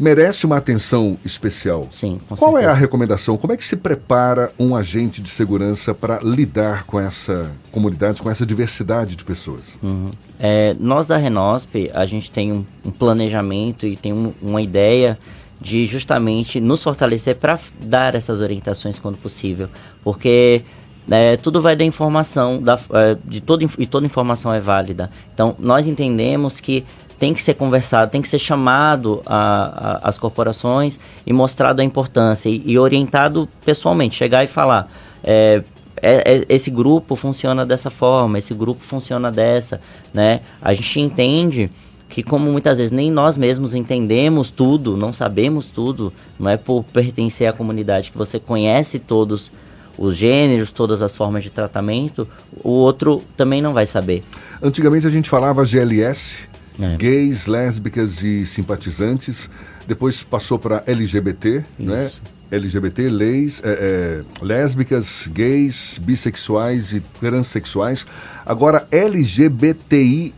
merece uma atenção especial. Sim, com Qual certeza. é a recomendação? Como é que se prepara um agente de segurança para lidar com essa comunidade, com essa diversidade de pessoas? Uhum. É, nós da Renosp, a gente tem um, um planejamento e tem um, uma ideia de justamente nos fortalecer para dar essas orientações quando possível, porque é, tudo vai da informação, da, é, de toda, e toda informação é válida. Então, nós entendemos que tem que ser conversado, tem que ser chamado a, a, as corporações e mostrado a importância e, e orientado pessoalmente, chegar e falar. É, é, é, esse grupo funciona dessa forma, esse grupo funciona dessa, né? A gente entende que como muitas vezes nem nós mesmos entendemos tudo, não sabemos tudo, não é por pertencer à comunidade que você conhece todos os gêneros, todas as formas de tratamento, o outro também não vai saber. Antigamente a gente falava GLS, é. gays, lésbicas e simpatizantes. Depois passou para LGBT, Isso. né? LGBT, leis, é, é, lésbicas, gays, bissexuais e transexuais. Agora, LGBTI+,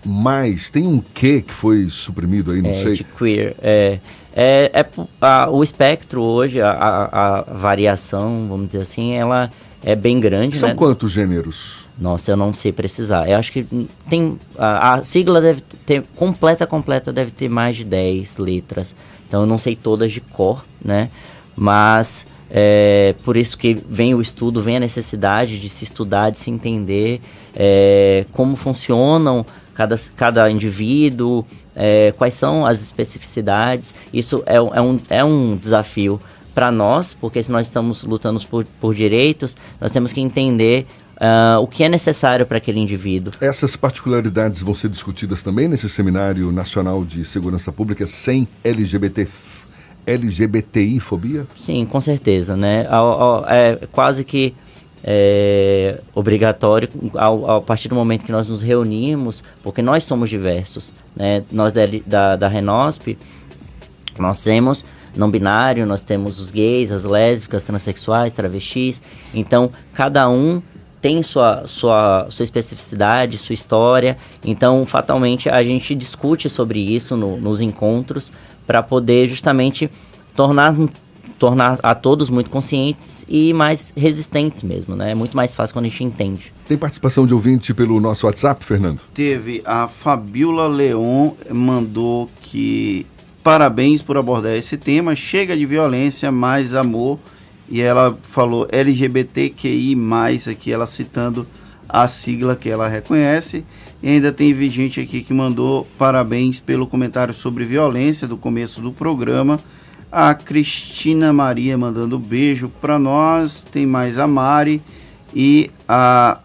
tem um Q que foi suprimido aí, não é, sei. De queer, é... É, é a, o espectro hoje, a, a, a, variação, vamos dizer assim, ela é bem grande. São né? quantos gêneros? Nossa, eu não sei precisar. Eu acho que tem. A, a, sigla deve ter. Completa, completa, deve ter mais de 10 letras. Então eu não sei todas de cor, né? Mas é por isso que vem o estudo, vem a necessidade de se estudar, de se entender é, como funcionam cada, cada indivíduo, é, quais são as especificidades. Isso é, é, um, é um desafio para nós, porque se nós estamos lutando por, por direitos, nós temos que entender Uh, o que é necessário para aquele indivíduo. Essas particularidades vão ser discutidas também nesse Seminário Nacional de Segurança Pública sem LGBT, LGBTI-fobia? Sim, com certeza, né? É quase que é, obrigatório ao, a partir do momento que nós nos reunimos, porque nós somos diversos, né? Nós da, da, da Renosp, nós temos não binário, nós temos os gays, as lésbicas, transexuais, travestis. Então, cada um tem sua, sua, sua especificidade, sua história. Então, fatalmente, a gente discute sobre isso no, nos encontros para poder justamente tornar tornar a todos muito conscientes e mais resistentes mesmo, né? É muito mais fácil quando a gente entende. Tem participação de ouvinte pelo nosso WhatsApp, Fernando? Teve. A Fabiola Leon mandou que parabéns por abordar esse tema. Chega de violência, mais amor. E ela falou LGBTQI, aqui, ela citando a sigla que ela reconhece. E ainda tem gente aqui que mandou parabéns pelo comentário sobre violência do começo do programa. A Cristina Maria mandando beijo para nós. Tem mais a Mari e a.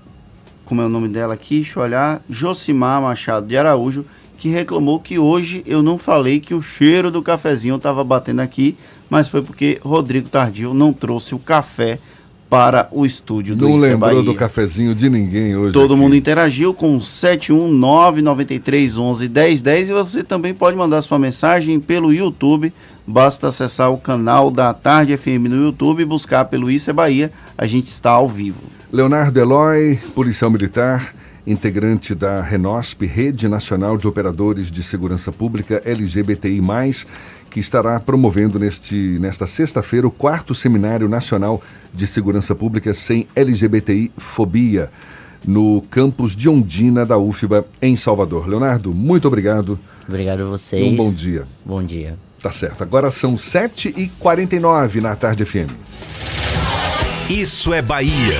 Como é o nome dela aqui? Deixa eu olhar. Josimar Machado de Araújo, que reclamou que hoje eu não falei que o cheiro do cafezinho estava batendo aqui, mas foi porque Rodrigo Tardio não trouxe o café para o estúdio do Não lembrou Bahia. do cafezinho de ninguém hoje. Todo aqui. mundo interagiu com 71993111010 e você também pode mandar sua mensagem pelo YouTube Basta acessar o canal da Tarde FM no YouTube e buscar pelo Isso é Bahia. A gente está ao vivo. Leonardo Eloy, policial militar, integrante da Renosp, Rede Nacional de Operadores de Segurança Pública LGBTI+, que estará promovendo neste, nesta sexta-feira o quarto Seminário Nacional de Segurança Pública sem LGBTI Fobia, no campus de Ondina da UFBA, em Salvador. Leonardo, muito obrigado. Obrigado a vocês. E um bom dia. Bom dia. Tá certo. Agora são 7h49 na Tarde FM. Isso é Bahia.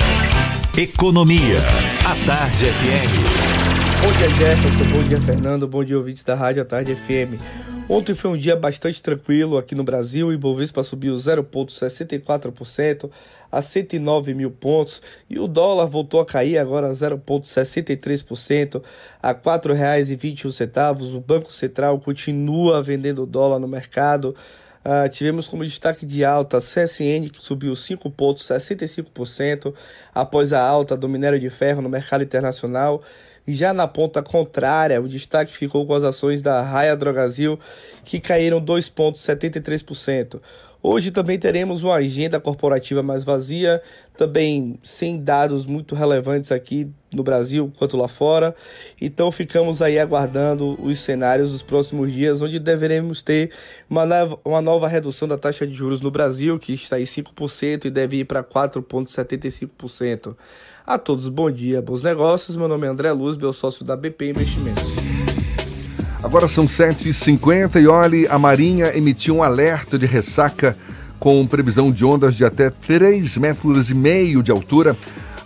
Economia. A Tarde FM. Bom dia, Jefferson. Bom dia, Fernando. Bom dia, ouvintes da Rádio A Tarde FM. Ontem foi um dia bastante tranquilo aqui no Brasil. O Ibovespa subiu 0,64% a 109 mil pontos e o dólar voltou a cair agora 0,63% a R$ 4,21. O Banco Central continua vendendo dólar no mercado. Uh, tivemos como destaque de alta a CSN, que subiu 5,65% após a alta do minério de ferro no mercado internacional. Já na ponta contrária, o destaque ficou com as ações da Raia Drogazil, que caíram 2,73%. Hoje também teremos uma agenda corporativa mais vazia, também sem dados muito relevantes aqui no Brasil quanto lá fora. Então ficamos aí aguardando os cenários dos próximos dias, onde deveremos ter uma nova, uma nova redução da taxa de juros no Brasil, que está em 5% e deve ir para 4,75%. A todos, bom dia, bons negócios. Meu nome é André Luz, meu sócio da BP Investimentos. Agora são 7h50 e olhe, a Marinha emitiu um alerta de ressaca com previsão de ondas de até 3 metros de altura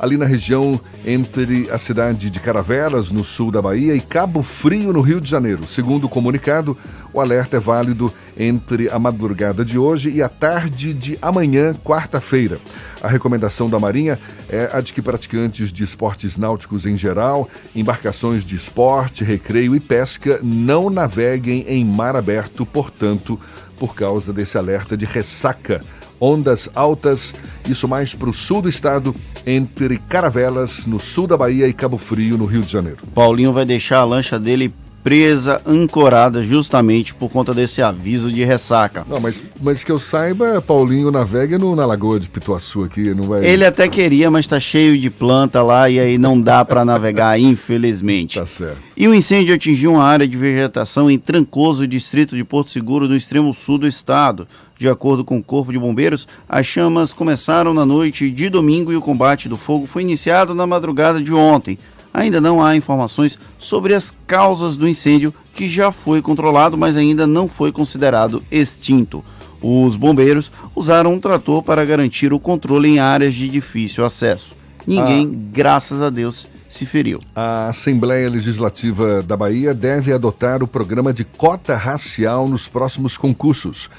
ali na região entre a cidade de Caravelas, no sul da Bahia, e Cabo Frio, no Rio de Janeiro. Segundo o comunicado, o alerta é válido entre a madrugada de hoje e a tarde de amanhã, quarta-feira. A recomendação da Marinha é a de que praticantes de esportes náuticos em geral, embarcações de esporte, recreio e pesca não naveguem em mar aberto, portanto, por causa desse alerta de ressaca ondas altas, isso mais para o sul do estado, entre Caravelas, no sul da Bahia, e Cabo Frio, no Rio de Janeiro. Paulinho vai deixar a lancha dele presa, ancorada, justamente por conta desse aviso de ressaca. Não, mas, mas que eu saiba, Paulinho navega no, na Lagoa de Pituaçu aqui, não vai... Ele até queria, mas tá cheio de planta lá e aí não dá para navegar, infelizmente. Tá certo. E o incêndio atingiu uma área de vegetação em Trancoso, distrito de Porto Seguro, no extremo sul do estado. De acordo com o Corpo de Bombeiros, as chamas começaram na noite de domingo e o combate do fogo foi iniciado na madrugada de ontem ainda não há informações sobre as causas do incêndio, que já foi controlado, mas ainda não foi considerado extinto. Os bombeiros usaram um trator para garantir o controle em áreas de difícil acesso. Ninguém, ah. graças a Deus, se feriu. A Assembleia Legislativa da Bahia deve adotar o programa de cota racial nos próximos concursos.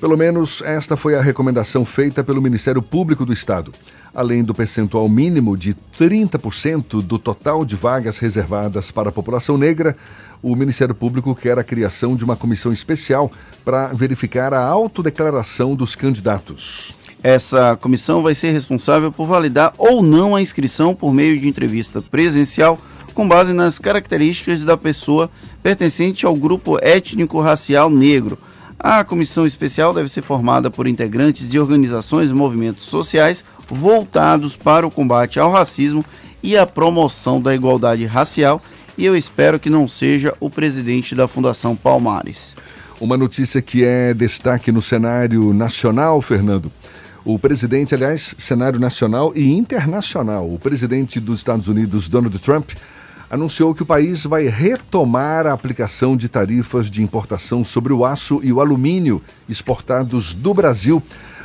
Pelo menos esta foi a recomendação feita pelo Ministério Público do Estado. Além do percentual mínimo de 30% do total de vagas reservadas para a população negra, o Ministério Público quer a criação de uma comissão especial para verificar a autodeclaração dos candidatos. Essa comissão vai ser responsável por validar ou não a inscrição por meio de entrevista presencial com base nas características da pessoa pertencente ao grupo étnico-racial negro. A comissão especial deve ser formada por integrantes de organizações e movimentos sociais voltados para o combate ao racismo e a promoção da igualdade racial, e eu espero que não seja o presidente da Fundação Palmares. Uma notícia que é destaque no cenário nacional, Fernando. O presidente, aliás, cenário nacional e internacional, o presidente dos Estados Unidos, Donald Trump, anunciou que o país vai retomar a aplicação de tarifas de importação sobre o aço e o alumínio exportados do Brasil,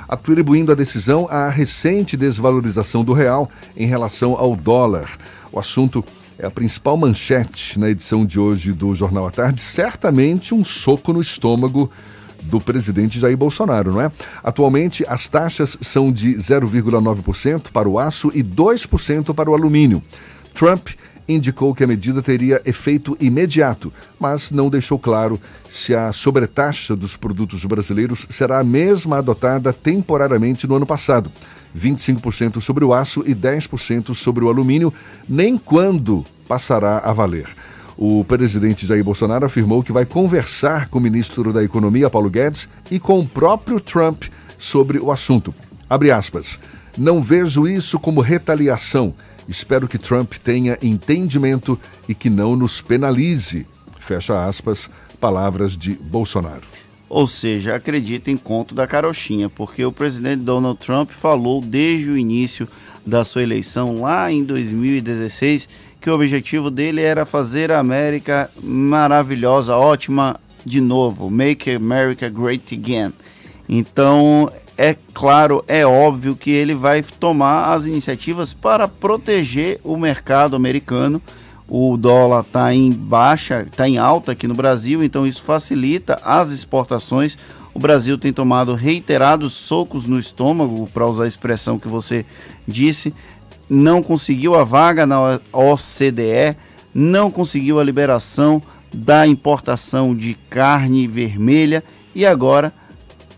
atribuindo a decisão à recente desvalorização do real em relação ao dólar. O assunto é a principal manchete na edição de hoje do Jornal à Tarde, certamente um soco no estômago do presidente Jair Bolsonaro, não é? Atualmente, as taxas são de 0,9% para o aço e 2% para o alumínio. Trump indicou que a medida teria efeito imediato, mas não deixou claro se a sobretaxa dos produtos brasileiros será a mesma adotada temporariamente no ano passado. 25% sobre o aço e 10% sobre o alumínio, nem quando passará a valer. O presidente Jair Bolsonaro afirmou que vai conversar com o ministro da Economia, Paulo Guedes, e com o próprio Trump sobre o assunto. Abre aspas. Não vejo isso como retaliação Espero que Trump tenha entendimento e que não nos penalize. Fecha aspas, palavras de Bolsonaro. Ou seja, acredita em conto da carochinha, porque o presidente Donald Trump falou desde o início da sua eleição, lá em 2016, que o objetivo dele era fazer a América maravilhosa, ótima de novo, make America great again. Então, é claro, é óbvio que ele vai tomar as iniciativas para proteger o mercado americano. O dólar está em baixa, está em alta aqui no Brasil, então isso facilita as exportações. O Brasil tem tomado reiterados socos no estômago, para usar a expressão que você disse, não conseguiu a vaga na OCDE, não conseguiu a liberação da importação de carne vermelha e agora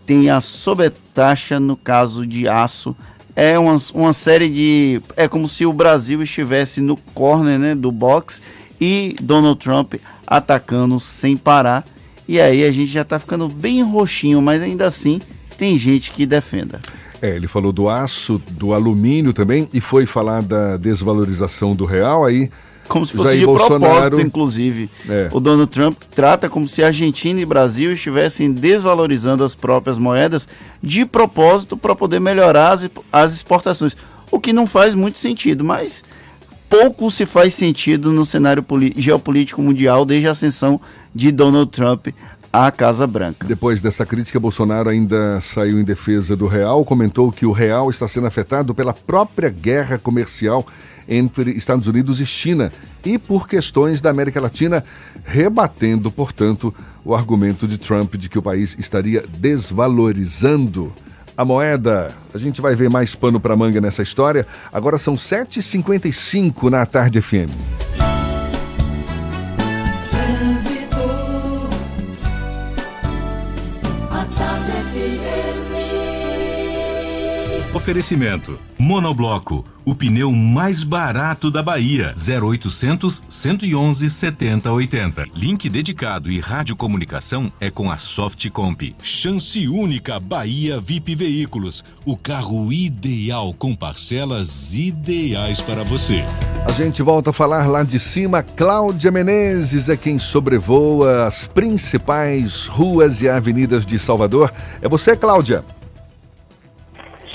tem a sobretaxa no caso de aço. É uma, uma série de. É como se o Brasil estivesse no corner né, do box e Donald Trump atacando sem parar. E aí a gente já está ficando bem roxinho, mas ainda assim tem gente que defenda. É, ele falou do aço, do alumínio também, e foi falar da desvalorização do real, aí como se fosse Jair de Bolsonaro, propósito, inclusive. É. O Donald Trump trata como se Argentina e Brasil estivessem desvalorizando as próprias moedas de propósito para poder melhorar as, as exportações. O que não faz muito sentido, mas pouco se faz sentido no cenário geopolítico mundial desde a ascensão de Donald Trump à Casa Branca. Depois dessa crítica, Bolsonaro ainda saiu em defesa do real, comentou que o real está sendo afetado pela própria guerra comercial entre Estados Unidos e China e por questões da América Latina, rebatendo, portanto, o argumento de Trump de que o país estaria desvalorizando a moeda. A gente vai ver mais pano para manga nessa história. Agora são 7h55 na Tarde FM. Oferecimento: Monobloco, o pneu mais barato da Bahia. 0800 111 7080. Link dedicado e radiocomunicação é com a Softcomp. Chance única Bahia VIP Veículos, o carro ideal com parcelas ideais para você. A gente volta a falar lá de cima. Cláudia Menezes é quem sobrevoa as principais ruas e avenidas de Salvador. É você, Cláudia?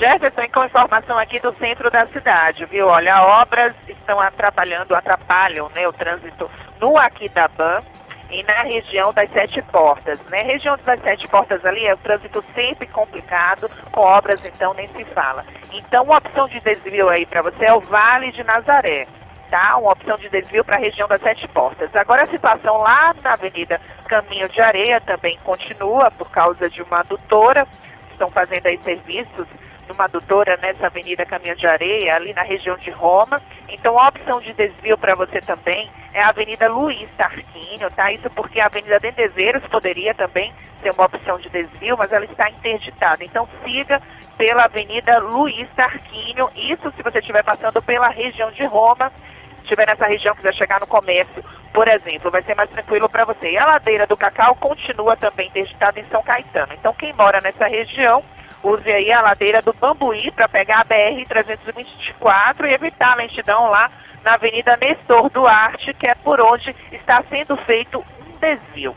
Jefferson, com informação aqui do centro da cidade, viu? Olha, obras estão atrapalhando, atrapalham né, o trânsito no Aquidabã e na região das Sete Portas. Né? Região das Sete Portas ali é o trânsito sempre complicado, com obras então nem se fala. Então, uma opção de desvio aí para você é o Vale de Nazaré. tá? Uma opção de desvio para a região das Sete Portas. Agora a situação lá na Avenida Caminho de Areia também continua por causa de uma adutora. Estão fazendo aí serviços numa adutora nessa Avenida Caminho de Areia, ali na região de Roma. Então a opção de desvio para você também é a Avenida Luiz Tarquínio, tá? Isso porque a Avenida Dendezeiros poderia também ser uma opção de desvio, mas ela está interditada. Então siga pela Avenida Luiz Tarquínio. Isso se você estiver passando pela região de Roma, estiver nessa região, quiser chegar no comércio, por exemplo, vai ser mais tranquilo para você. E a ladeira do Cacau continua também interditada em São Caetano. Então quem mora nessa região, use aí a ladeira do Bambuí para pegar a BR-324 e evitar a lentidão lá na Avenida Nestor Duarte, que é por onde está sendo feito um desvio.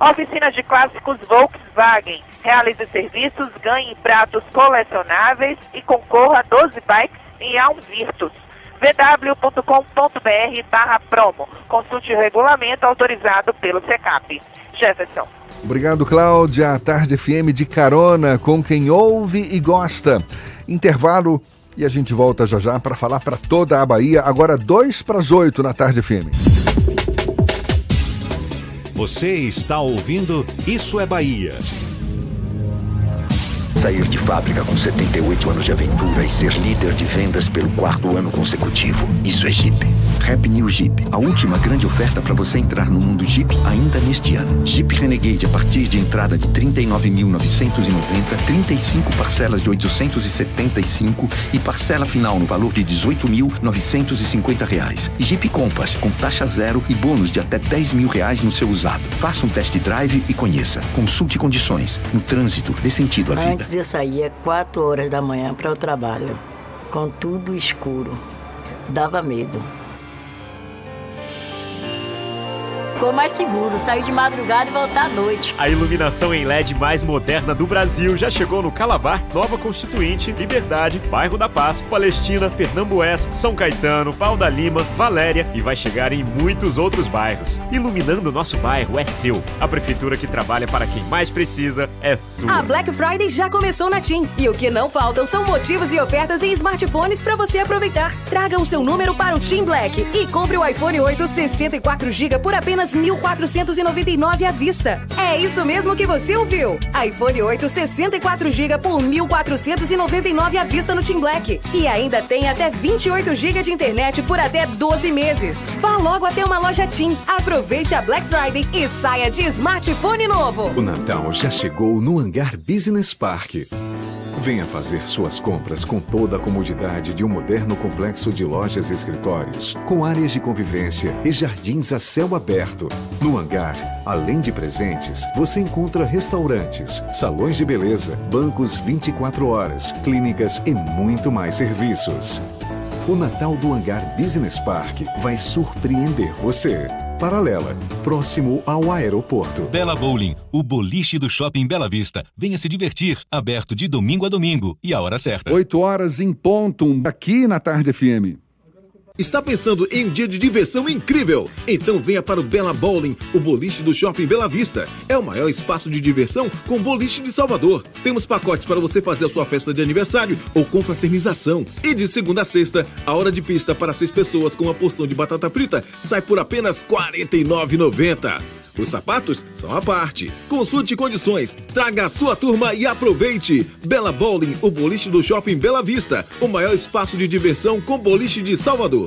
Oficina de clássicos Volkswagen. Realize serviços, ganhe pratos colecionáveis e concorra a 12 bikes em Alm Virtus www.com.br barra promo. Consulte o regulamento autorizado pelo SECAP. Jefferson. Obrigado, Cláudia. A Tarde FM de carona com quem ouve e gosta. Intervalo e a gente volta já já para falar para toda a Bahia. Agora, dois para as oito na Tarde FM. Você está ouvindo Isso é Bahia. Sair de fábrica com 78 anos de aventura e ser líder de vendas pelo quarto ano consecutivo. Isso é Jeep. Happy New Jeep. A última grande oferta para você entrar no mundo Jeep ainda neste ano. Jeep Renegade a partir de entrada de 39.990, 35 parcelas de 875 e parcela final no valor de 18.950 reais. Jeep Compass com taxa zero e bônus de até 10 mil reais no seu usado. Faça um test drive e conheça. Consulte condições. No trânsito, dê sentido à vida. Antes eu saía 4 horas da manhã para o trabalho, com tudo escuro. Dava medo. Ficou mais seguro sair de madrugada e voltar à noite. A iluminação em LED mais moderna do Brasil já chegou no Calabar, Nova Constituinte, Liberdade, Bairro da Paz, Palestina, Pernambués, São Caetano, Pau da Lima, Valéria e vai chegar em muitos outros bairros. Iluminando nosso bairro é seu. A prefeitura que trabalha para quem mais precisa é sua. A Black Friday já começou na TIM e o que não faltam são motivos e ofertas em smartphones para você aproveitar. Traga o seu número para o TIM Black e compre o iPhone 8 64 GB por apenas 1.499 à vista. É isso mesmo que você ouviu. iPhone 8 64 GB por 1.499 à vista no Team Black. E ainda tem até 28 GB de internet por até 12 meses. Vá logo até uma loja TIM. Aproveite a Black Friday e saia de smartphone novo. O Natal já chegou no Hangar Business Park. Venha fazer suas compras com toda a comodidade de um moderno complexo de lojas e escritórios, com áreas de convivência e jardins a céu aberto. No hangar, além de presentes, você encontra restaurantes, salões de beleza, bancos 24 horas, clínicas e muito mais serviços. O Natal do Hangar Business Park vai surpreender você. Paralela, próximo ao aeroporto. Bela Bowling, o boliche do Shopping Bela Vista. Venha se divertir, aberto de domingo a domingo e a hora certa. 8 horas em ponto, aqui na Tarde FM. Está pensando em um dia de diversão incrível? Então venha para o Bela Bowling, o boliche do Shopping Bela Vista. É o maior espaço de diversão com boliche de Salvador. Temos pacotes para você fazer a sua festa de aniversário ou confraternização. E de segunda a sexta, a hora de pista para seis pessoas com uma porção de batata frita sai por apenas R$ 49,90. Os sapatos são à parte. Consulte condições, traga a sua turma e aproveite. Bela Bowling, o boliche do Shopping Bela Vista, o maior espaço de diversão com boliche de Salvador.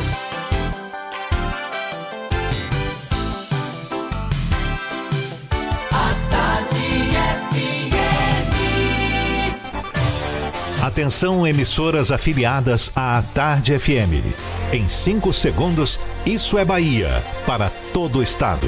Atenção, emissoras afiliadas à Tarde FM. Em 5 segundos, isso é Bahia para todo o estado.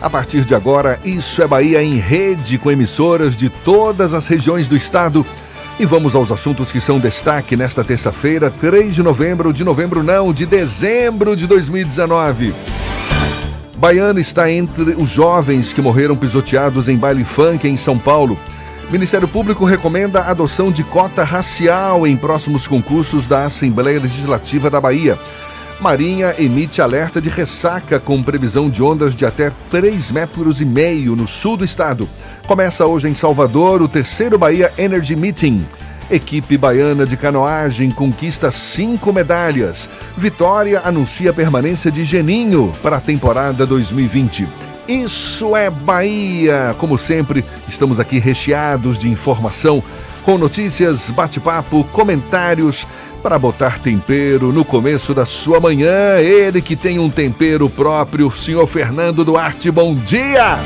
A partir de agora, Isso é Bahia em rede com emissoras de todas as regiões do estado. E vamos aos assuntos que são destaque nesta terça-feira, 3 de novembro, de novembro não, de dezembro de 2019. Baiana está entre os jovens que morreram pisoteados em baile funk em São Paulo. Ministério Público recomenda a adoção de cota racial em próximos concursos da Assembleia Legislativa da Bahia. Marinha emite alerta de ressaca com previsão de ondas de até 3 metros e meio no sul do estado. Começa hoje em Salvador o terceiro Bahia Energy Meeting. Equipe baiana de canoagem conquista cinco medalhas. Vitória anuncia permanência de Geninho para a temporada 2020. Isso é Bahia! Como sempre, estamos aqui recheados de informação, com notícias, bate-papo, comentários para botar tempero no começo da sua manhã. Ele que tem um tempero próprio, senhor Fernando Duarte. Bom dia!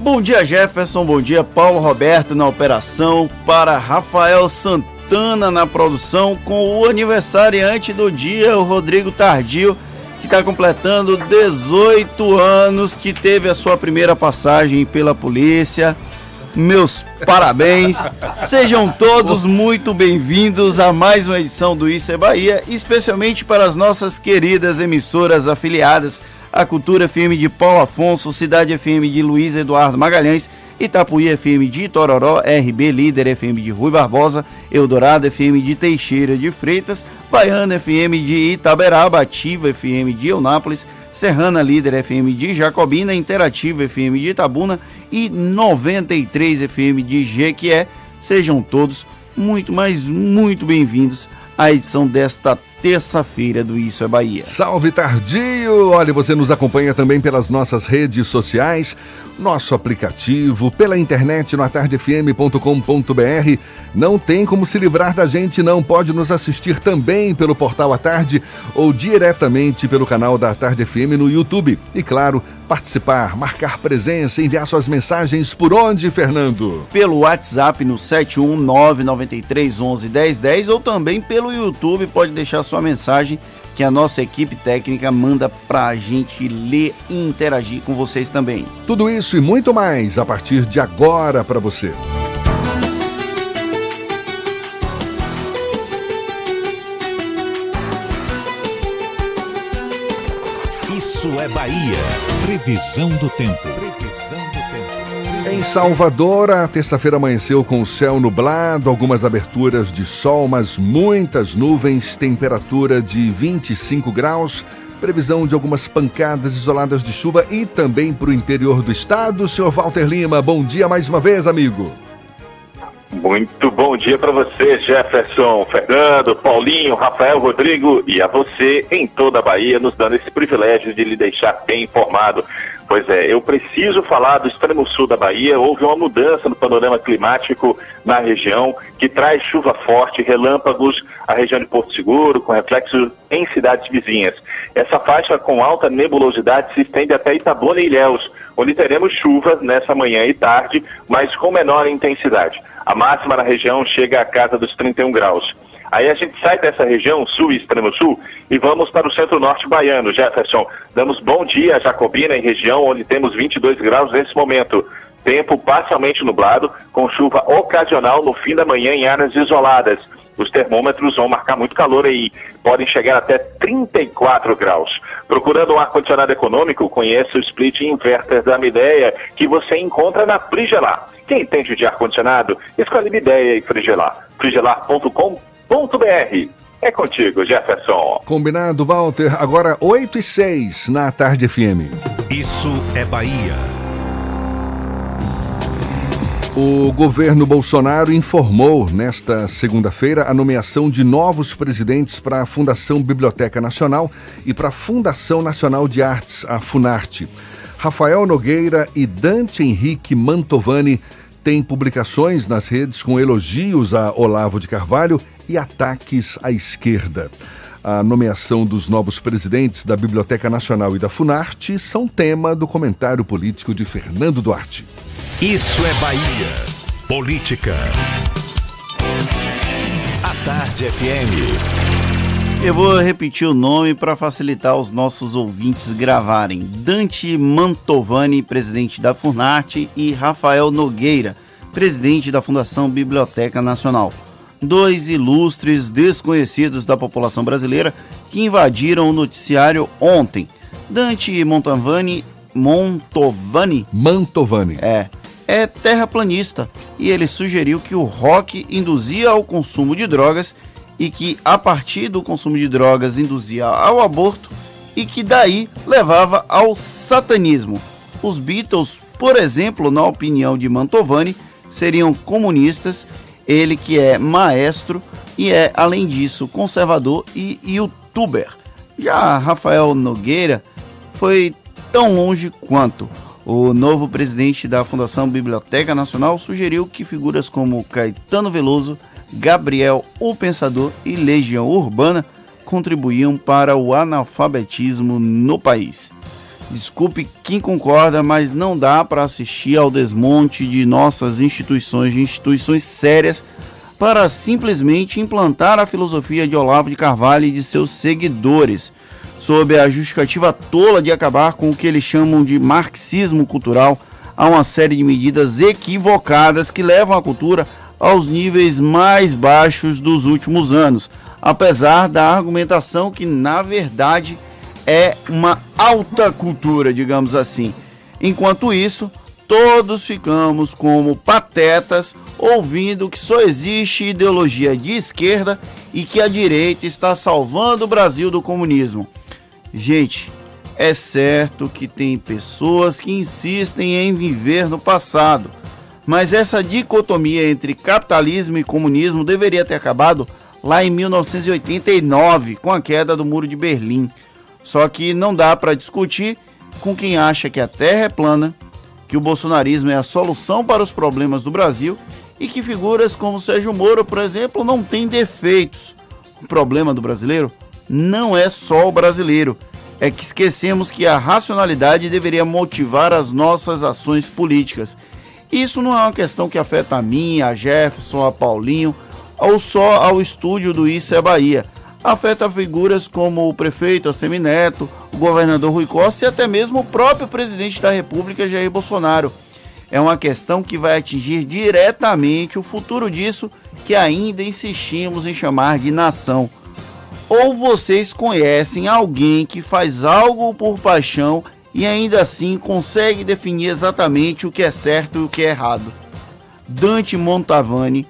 Bom dia, Jefferson. Bom dia, Paulo Roberto na operação. Para Rafael Santana na produção, com o aniversariante do dia, o Rodrigo Tardio, que está completando 18 anos, que teve a sua primeira passagem pela polícia meus parabéns. Sejam todos muito bem-vindos a mais uma edição do Isso é Bahia, especialmente para as nossas queridas emissoras afiliadas, a Cultura FM de Paulo Afonso, Cidade FM de Luiz Eduardo Magalhães, Itapuí FM de Tororó, RB Líder FM de Rui Barbosa, Eldorado FM de Teixeira de Freitas, Baiana FM de Itaberaba, Ativa FM de Eunápolis, Serrana Líder FM de Jacobina, Interativa FM de Itabuna e 93 FM de Jequié. Sejam todos muito, mas muito bem-vindos à edição desta terça-feira do Isso é Bahia. Salve Tardio! Olha, você nos acompanha também pelas nossas redes sociais, nosso aplicativo, pela internet no atardefm.com.br. Não tem como se livrar da gente, não. Pode nos assistir também pelo portal A Tarde ou diretamente pelo canal da Tarde FM no YouTube. E claro, participar, marcar presença, enviar suas mensagens por onde, Fernando? Pelo WhatsApp no 71993111010 ou também pelo YouTube, pode deixar sua mensagem que a nossa equipe técnica manda pra gente ler e interagir com vocês também. Tudo isso e muito mais a partir de agora para você. Isso é Bahia. Previsão do tempo. Em Salvador, a terça-feira amanheceu com o céu nublado, algumas aberturas de sol, mas muitas nuvens, temperatura de 25 graus, previsão de algumas pancadas isoladas de chuva e também para o interior do estado. Senhor Walter Lima, bom dia mais uma vez, amigo. Muito bom dia para você, Jefferson, Fernando, Paulinho, Rafael, Rodrigo e a você em toda a Bahia, nos dando esse privilégio de lhe deixar bem informado. Pois é, eu preciso falar do extremo sul da Bahia. Houve uma mudança no panorama climático na região que traz chuva forte, relâmpagos à região de Porto Seguro, com reflexos em cidades vizinhas. Essa faixa com alta nebulosidade se estende até Itabuna e Ilhéus, onde teremos chuvas nessa manhã e tarde, mas com menor intensidade. A máxima na região chega à casa dos 31 graus. Aí a gente sai dessa região, sul e extremo sul, e vamos para o centro-norte baiano, Jefferson. Damos bom dia a Jacobina, em região onde temos 22 graus nesse momento. Tempo parcialmente nublado, com chuva ocasional no fim da manhã em áreas isoladas. Os termômetros vão marcar muito calor aí, podem chegar até 34 graus. Procurando um ar-condicionado econômico, conheça o split inverter da Mideia, que você encontra na Frigelar. Quem entende de ar-condicionado, escolhe Mideia e Frigelar. frigelar.com.br é contigo, Jefferson. Combinado, Walter. Agora 8 e 6 na Tarde FM. Isso é Bahia. O governo Bolsonaro informou nesta segunda-feira a nomeação de novos presidentes para a Fundação Biblioteca Nacional e para a Fundação Nacional de Artes, a Funarte. Rafael Nogueira e Dante Henrique Mantovani têm publicações nas redes com elogios a Olavo de Carvalho e ataques à esquerda. A nomeação dos novos presidentes da Biblioteca Nacional e da Funarte são tema do comentário político de Fernando Duarte. Isso é Bahia. Política. A Tarde FM. Eu vou repetir o nome para facilitar os nossos ouvintes gravarem. Dante Mantovani, presidente da Funarte, e Rafael Nogueira, presidente da Fundação Biblioteca Nacional. Dois ilustres desconhecidos da população brasileira que invadiram o noticiário ontem. Dante Mantovani, Montovani, Mantovani. é, é terraplanista e ele sugeriu que o rock induzia ao consumo de drogas e que a partir do consumo de drogas induzia ao aborto e que daí levava ao satanismo. Os Beatles, por exemplo, na opinião de Mantovani, seriam comunistas, ele que é maestro e é, além disso, conservador e youtuber. Já Rafael Nogueira foi tão longe quanto. O novo presidente da Fundação Biblioteca Nacional sugeriu que figuras como Caetano Veloso, Gabriel o Pensador e Legião Urbana contribuíam para o analfabetismo no país. Desculpe quem concorda, mas não dá para assistir ao desmonte de nossas instituições, de instituições sérias, para simplesmente implantar a filosofia de Olavo de Carvalho e de seus seguidores, sob a justificativa tola de acabar com o que eles chamam de marxismo cultural, há uma série de medidas equivocadas que levam a cultura aos níveis mais baixos dos últimos anos, apesar da argumentação que, na verdade, é uma alta cultura, digamos assim. Enquanto isso, todos ficamos como patetas ouvindo que só existe ideologia de esquerda e que a direita está salvando o Brasil do comunismo. Gente, é certo que tem pessoas que insistem em viver no passado, mas essa dicotomia entre capitalismo e comunismo deveria ter acabado lá em 1989, com a queda do Muro de Berlim. Só que não dá para discutir com quem acha que a Terra é plana, que o bolsonarismo é a solução para os problemas do Brasil e que figuras como Sérgio Moro, por exemplo, não têm defeitos. O problema do brasileiro não é só o brasileiro, é que esquecemos que a racionalidade deveria motivar as nossas ações políticas. Isso não é uma questão que afeta a mim, a Jefferson, a Paulinho ou só ao estúdio do Isso é Bahia. Afeta figuras como o prefeito Assemineto, o governador Rui Costa e até mesmo o próprio presidente da República, Jair Bolsonaro. É uma questão que vai atingir diretamente o futuro disso que ainda insistimos em chamar de nação. Ou vocês conhecem alguém que faz algo por paixão e ainda assim consegue definir exatamente o que é certo e o que é errado? Dante Montavani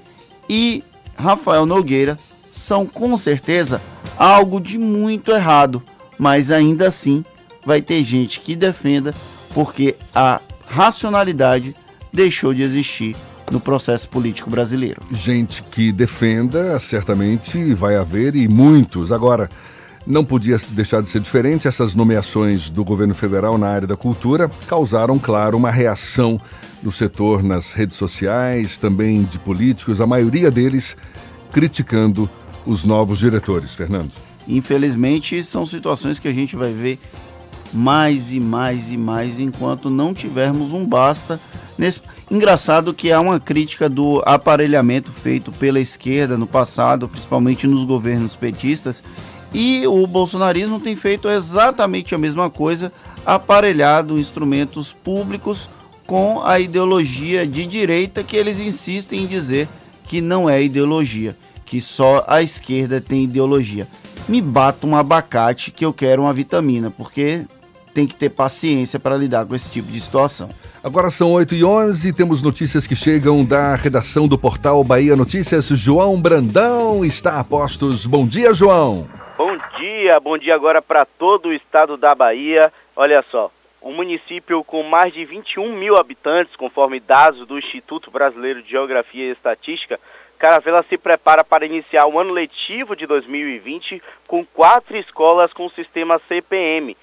e Rafael Nogueira são com certeza algo de muito errado, mas ainda assim vai ter gente que defenda porque a racionalidade deixou de existir no processo político brasileiro. Gente que defenda, certamente vai haver e muitos. Agora, não podia deixar de ser diferente, essas nomeações do governo federal na área da cultura causaram, claro, uma reação no setor, nas redes sociais, também de políticos, a maioria deles criticando os novos diretores. Fernando. Infelizmente, são situações que a gente vai ver mais e mais e mais enquanto não tivermos um basta nesse engraçado que há uma crítica do aparelhamento feito pela esquerda no passado, principalmente nos governos petistas, e o bolsonarismo tem feito exatamente a mesma coisa, aparelhado instrumentos públicos com a ideologia de direita que eles insistem em dizer que não é ideologia, que só a esquerda tem ideologia. Me bata um abacate que eu quero uma vitamina, porque tem que ter paciência para lidar com esse tipo de situação. Agora são 8 e 11 temos notícias que chegam da redação do portal Bahia Notícias. João Brandão está a postos. Bom dia, João. Bom dia, bom dia agora para todo o estado da Bahia. Olha só, um município com mais de 21 mil habitantes, conforme dados do Instituto Brasileiro de Geografia e Estatística, Caravela se prepara para iniciar o ano letivo de 2020 com quatro escolas com o sistema CPM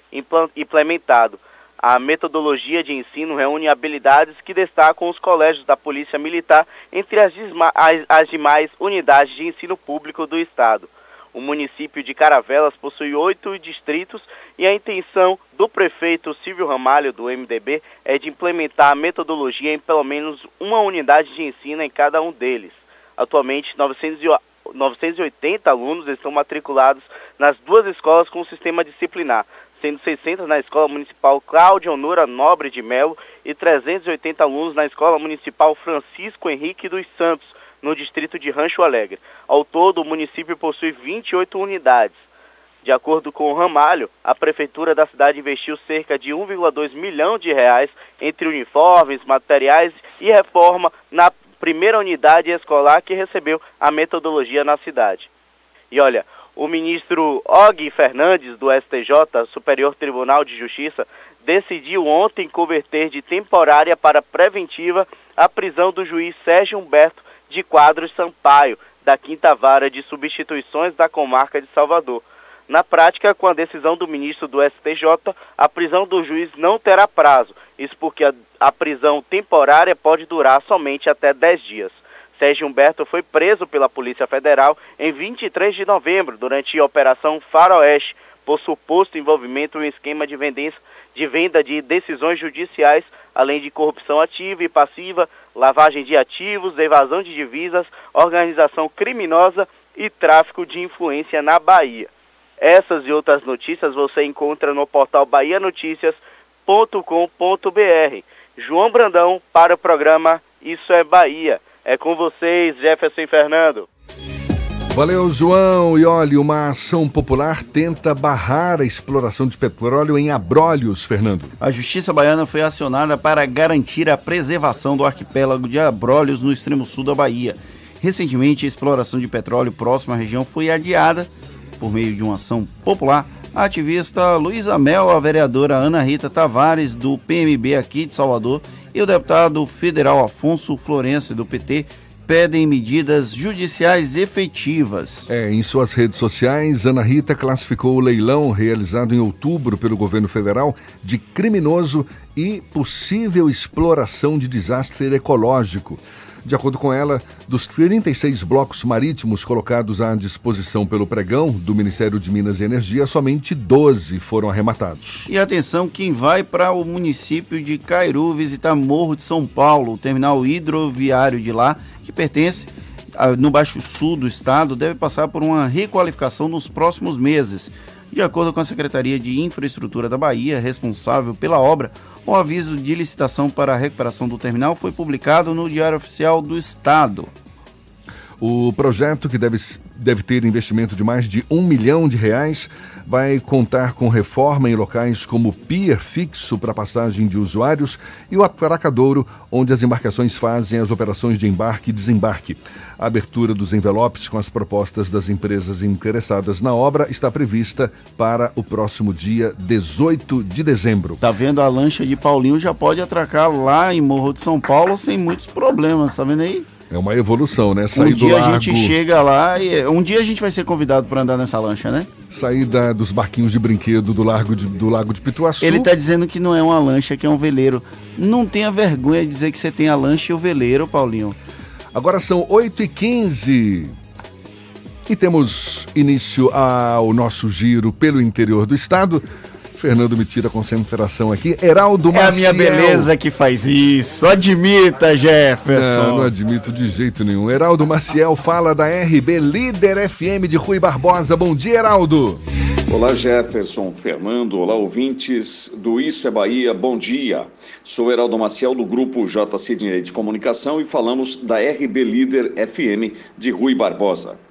implementado. A metodologia de ensino reúne habilidades que destacam os colégios da Polícia Militar entre as, as, as demais unidades de ensino público do Estado. O município de Caravelas possui oito distritos e a intenção do prefeito Silvio Ramalho, do MDB, é de implementar a metodologia em pelo menos uma unidade de ensino em cada um deles. Atualmente, 980 alunos estão matriculados nas duas escolas com o sistema disciplinar, sendo 600 na Escola Municipal Cláudia Honora Nobre de Melo e 380 alunos na Escola Municipal Francisco Henrique dos Santos, no distrito de Rancho Alegre. Ao todo, o município possui 28 unidades. De acordo com o Ramalho, a prefeitura da cidade investiu cerca de 1,2 milhão de reais entre uniformes, materiais e reforma na primeira unidade escolar que recebeu a metodologia na cidade. E olha, o ministro Og Fernandes, do STJ, Superior Tribunal de Justiça, decidiu ontem converter de temporária para preventiva a prisão do juiz Sérgio Humberto de Quadros Sampaio, da Quinta Vara de Substituições da Comarca de Salvador. Na prática, com a decisão do ministro do STJ, a prisão do juiz não terá prazo, isso porque a, a prisão temporária pode durar somente até 10 dias. Sérgio Humberto foi preso pela Polícia Federal em 23 de novembro, durante a Operação Faroeste, por suposto envolvimento em esquema de, vendença, de venda de decisões judiciais, além de corrupção ativa e passiva, lavagem de ativos, evasão de divisas, organização criminosa e tráfico de influência na Bahia. Essas e outras notícias você encontra no portal bahianoticias.com.br. João Brandão para o programa Isso é Bahia. É com vocês, Jefferson e Fernando. Valeu, João. E olha, uma ação popular tenta barrar a exploração de petróleo em Abrolhos, Fernando. A Justiça Baiana foi acionada para garantir a preservação do arquipélago de Abrolhos no extremo sul da Bahia. Recentemente, a exploração de petróleo próxima à região foi adiada por meio de uma ação popular. A ativista Luísa Mel, a vereadora Ana Rita Tavares, do PMB aqui de Salvador, e o deputado federal Afonso Florencio, do PT, pedem medidas judiciais efetivas. É, em suas redes sociais, Ana Rita classificou o leilão realizado em outubro pelo governo federal de criminoso e possível exploração de desastre ecológico. De acordo com ela, dos 36 blocos marítimos colocados à disposição pelo pregão do Ministério de Minas e Energia, somente 12 foram arrematados. E atenção, quem vai para o município de Cairu visitar Morro de São Paulo, o terminal hidroviário de lá, que pertence no Baixo Sul do estado, deve passar por uma requalificação nos próximos meses. De acordo com a Secretaria de Infraestrutura da Bahia, responsável pela obra, o aviso de licitação para a recuperação do terminal foi publicado no Diário Oficial do Estado. O projeto, que deve, deve ter investimento de mais de um milhão de reais, vai contar com reforma em locais como pier fixo para passagem de usuários e o atracadouro, onde as embarcações fazem as operações de embarque e desembarque. A abertura dos envelopes com as propostas das empresas interessadas na obra está prevista para o próximo dia 18 de dezembro. Tá vendo a lancha de Paulinho já pode atracar lá em Morro de São Paulo sem muitos problemas, tá vendo aí? É uma evolução, né? Sair um dia do a gente chega lá e um dia a gente vai ser convidado para andar nessa lancha, né? Sair da, dos barquinhos de brinquedo do, largo de, do Lago de Pituaçu. Ele tá dizendo que não é uma lancha, que é um veleiro. Não tenha vergonha de dizer que você tem a lancha e o veleiro, Paulinho. Agora são 8h15 e temos início ao nosso giro pelo interior do estado. Fernando me tira a concentração aqui. Heraldo É a minha beleza que faz isso. Admita, Jefferson. Não, não admito de jeito nenhum. Heraldo Maciel fala da RB Líder FM de Rui Barbosa. Bom dia, Heraldo. Olá, Jefferson, Fernando, olá, ouvintes do Isso é Bahia, bom dia. Sou Heraldo Maciel, do grupo JC Direito de Comunicação e falamos da RB Líder FM de Rui Barbosa.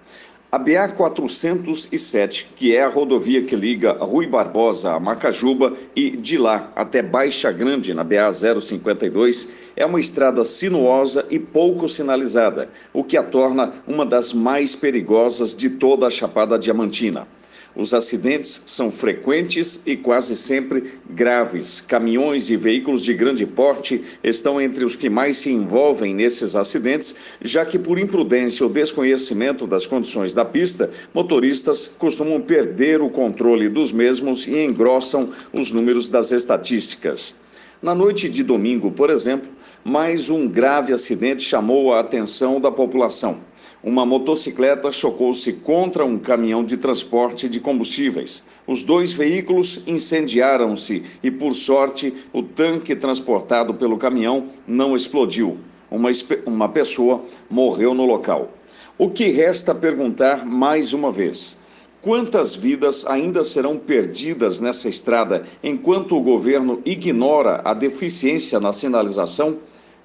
A BA 407, que é a rodovia que liga Rui Barbosa a Macajuba e de lá até Baixa Grande, na BA 052, é uma estrada sinuosa e pouco sinalizada, o que a torna uma das mais perigosas de toda a Chapada Diamantina. Os acidentes são frequentes e quase sempre graves. Caminhões e veículos de grande porte estão entre os que mais se envolvem nesses acidentes, já que, por imprudência ou desconhecimento das condições da pista, motoristas costumam perder o controle dos mesmos e engrossam os números das estatísticas. Na noite de domingo, por exemplo, mais um grave acidente chamou a atenção da população uma motocicleta chocou-se contra um caminhão de transporte de combustíveis. Os dois veículos incendiaram-se e, por sorte, o tanque transportado pelo caminhão não explodiu. Uma, uma pessoa morreu no local. O que resta perguntar mais uma vez? Quantas vidas ainda serão perdidas nessa estrada enquanto o governo ignora a deficiência na sinalização?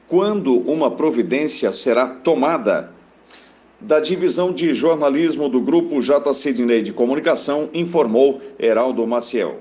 Quando uma providência será tomada? Da divisão de jornalismo do grupo JC Dinei de Comunicação, informou Heraldo Maciel.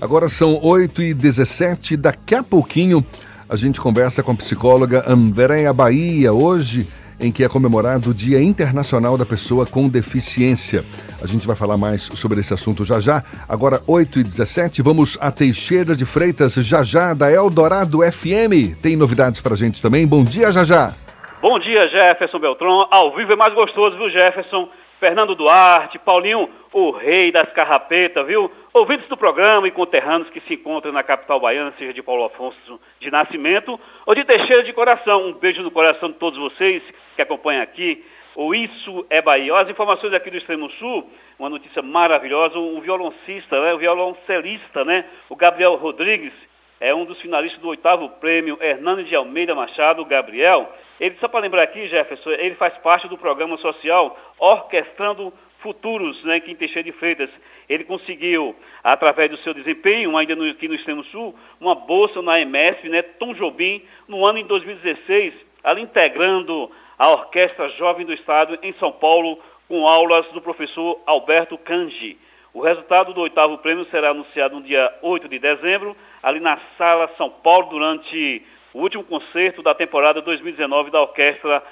Agora são 8 e 17 daqui a pouquinho a gente conversa com a psicóloga Andréa Bahia, hoje em que é comemorado o Dia Internacional da Pessoa com Deficiência. A gente vai falar mais sobre esse assunto já já. Agora, 8 e 17 vamos a Teixeira de Freitas, já já, da Eldorado FM. Tem novidades pra gente também. Bom dia, já já. Bom dia, Jefferson Beltrão. Ao vivo é mais gostoso, viu, Jefferson? Fernando Duarte, Paulinho, o rei das carrapetas, viu? Ouvintes do programa e conterrâneos que se encontram na capital baiana, seja de Paulo Afonso de Nascimento ou de Teixeira de Coração. Um beijo no coração de todos vocês que acompanham aqui. O Isso é Bahia. As informações aqui do Extremo Sul, uma notícia maravilhosa. Um violoncista, né? violoncelista, né? O Gabriel Rodrigues, é um dos finalistas do oitavo prêmio Hernandes de Almeida Machado, Gabriel. Ele, só para lembrar aqui, Jefferson, ele faz parte do programa social Orquestrando Futuros, né, aqui em Teixeira de Freitas. Ele conseguiu, através do seu desempenho, ainda no, aqui no Extremo Sul, uma bolsa na EMESP, né, Tom Jobim, no ano em 2016, ali integrando a Orquestra Jovem do Estado em São Paulo, com aulas do professor Alberto Kanji. O resultado do oitavo prêmio será anunciado no dia 8 de dezembro, ali na Sala São Paulo, durante o último concerto da temporada 2019 da Orquestra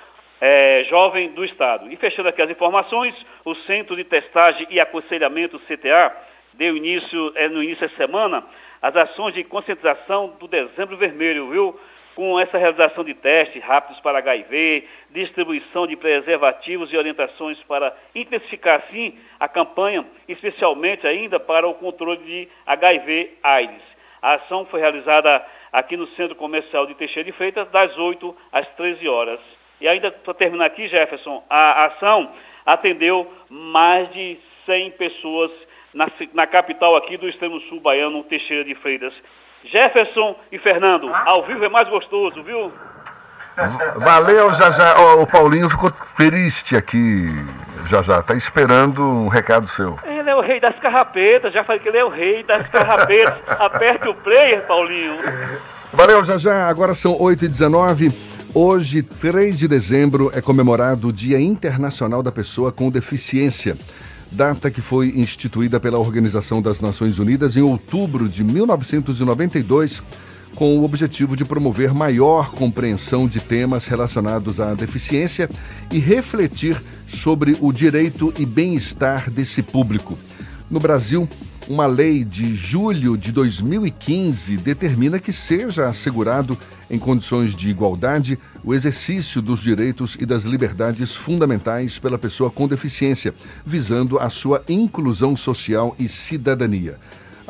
é, Jovem do Estado. E fechando aqui as informações, o Centro de Testagem e Aconselhamento CTA deu início, é, no início da semana, as ações de conscientização do Dezembro Vermelho, viu? Com essa realização de testes rápidos para HIV, distribuição de preservativos e orientações para intensificar, sim, a campanha, especialmente ainda para o controle de HIV-AIDS. A ação foi realizada aqui no Centro Comercial de Teixeira de Freitas, das 8 às 13 horas. E ainda para terminar aqui, Jefferson, a ação atendeu mais de 100 pessoas na, na capital aqui do extremo sul baiano, Teixeira de Freitas. Jefferson e Fernando, ao vivo é mais gostoso, viu? Valeu, já já. Ó, o Paulinho ficou triste aqui, já já. Tá esperando um recado seu. Ele é o rei das carrapetas, já falei que ele é o rei das carrapetas. Aperte o player, Paulinho. Valeu, já já. Agora são 8h19. Hoje, 3 de dezembro, é comemorado o Dia Internacional da Pessoa com Deficiência. Data que foi instituída pela Organização das Nações Unidas em outubro de 1992 com o objetivo de promover maior compreensão de temas relacionados à deficiência e refletir sobre o direito e bem-estar desse público. No Brasil, uma lei de julho de 2015 determina que seja assegurado, em condições de igualdade, o exercício dos direitos e das liberdades fundamentais pela pessoa com deficiência, visando a sua inclusão social e cidadania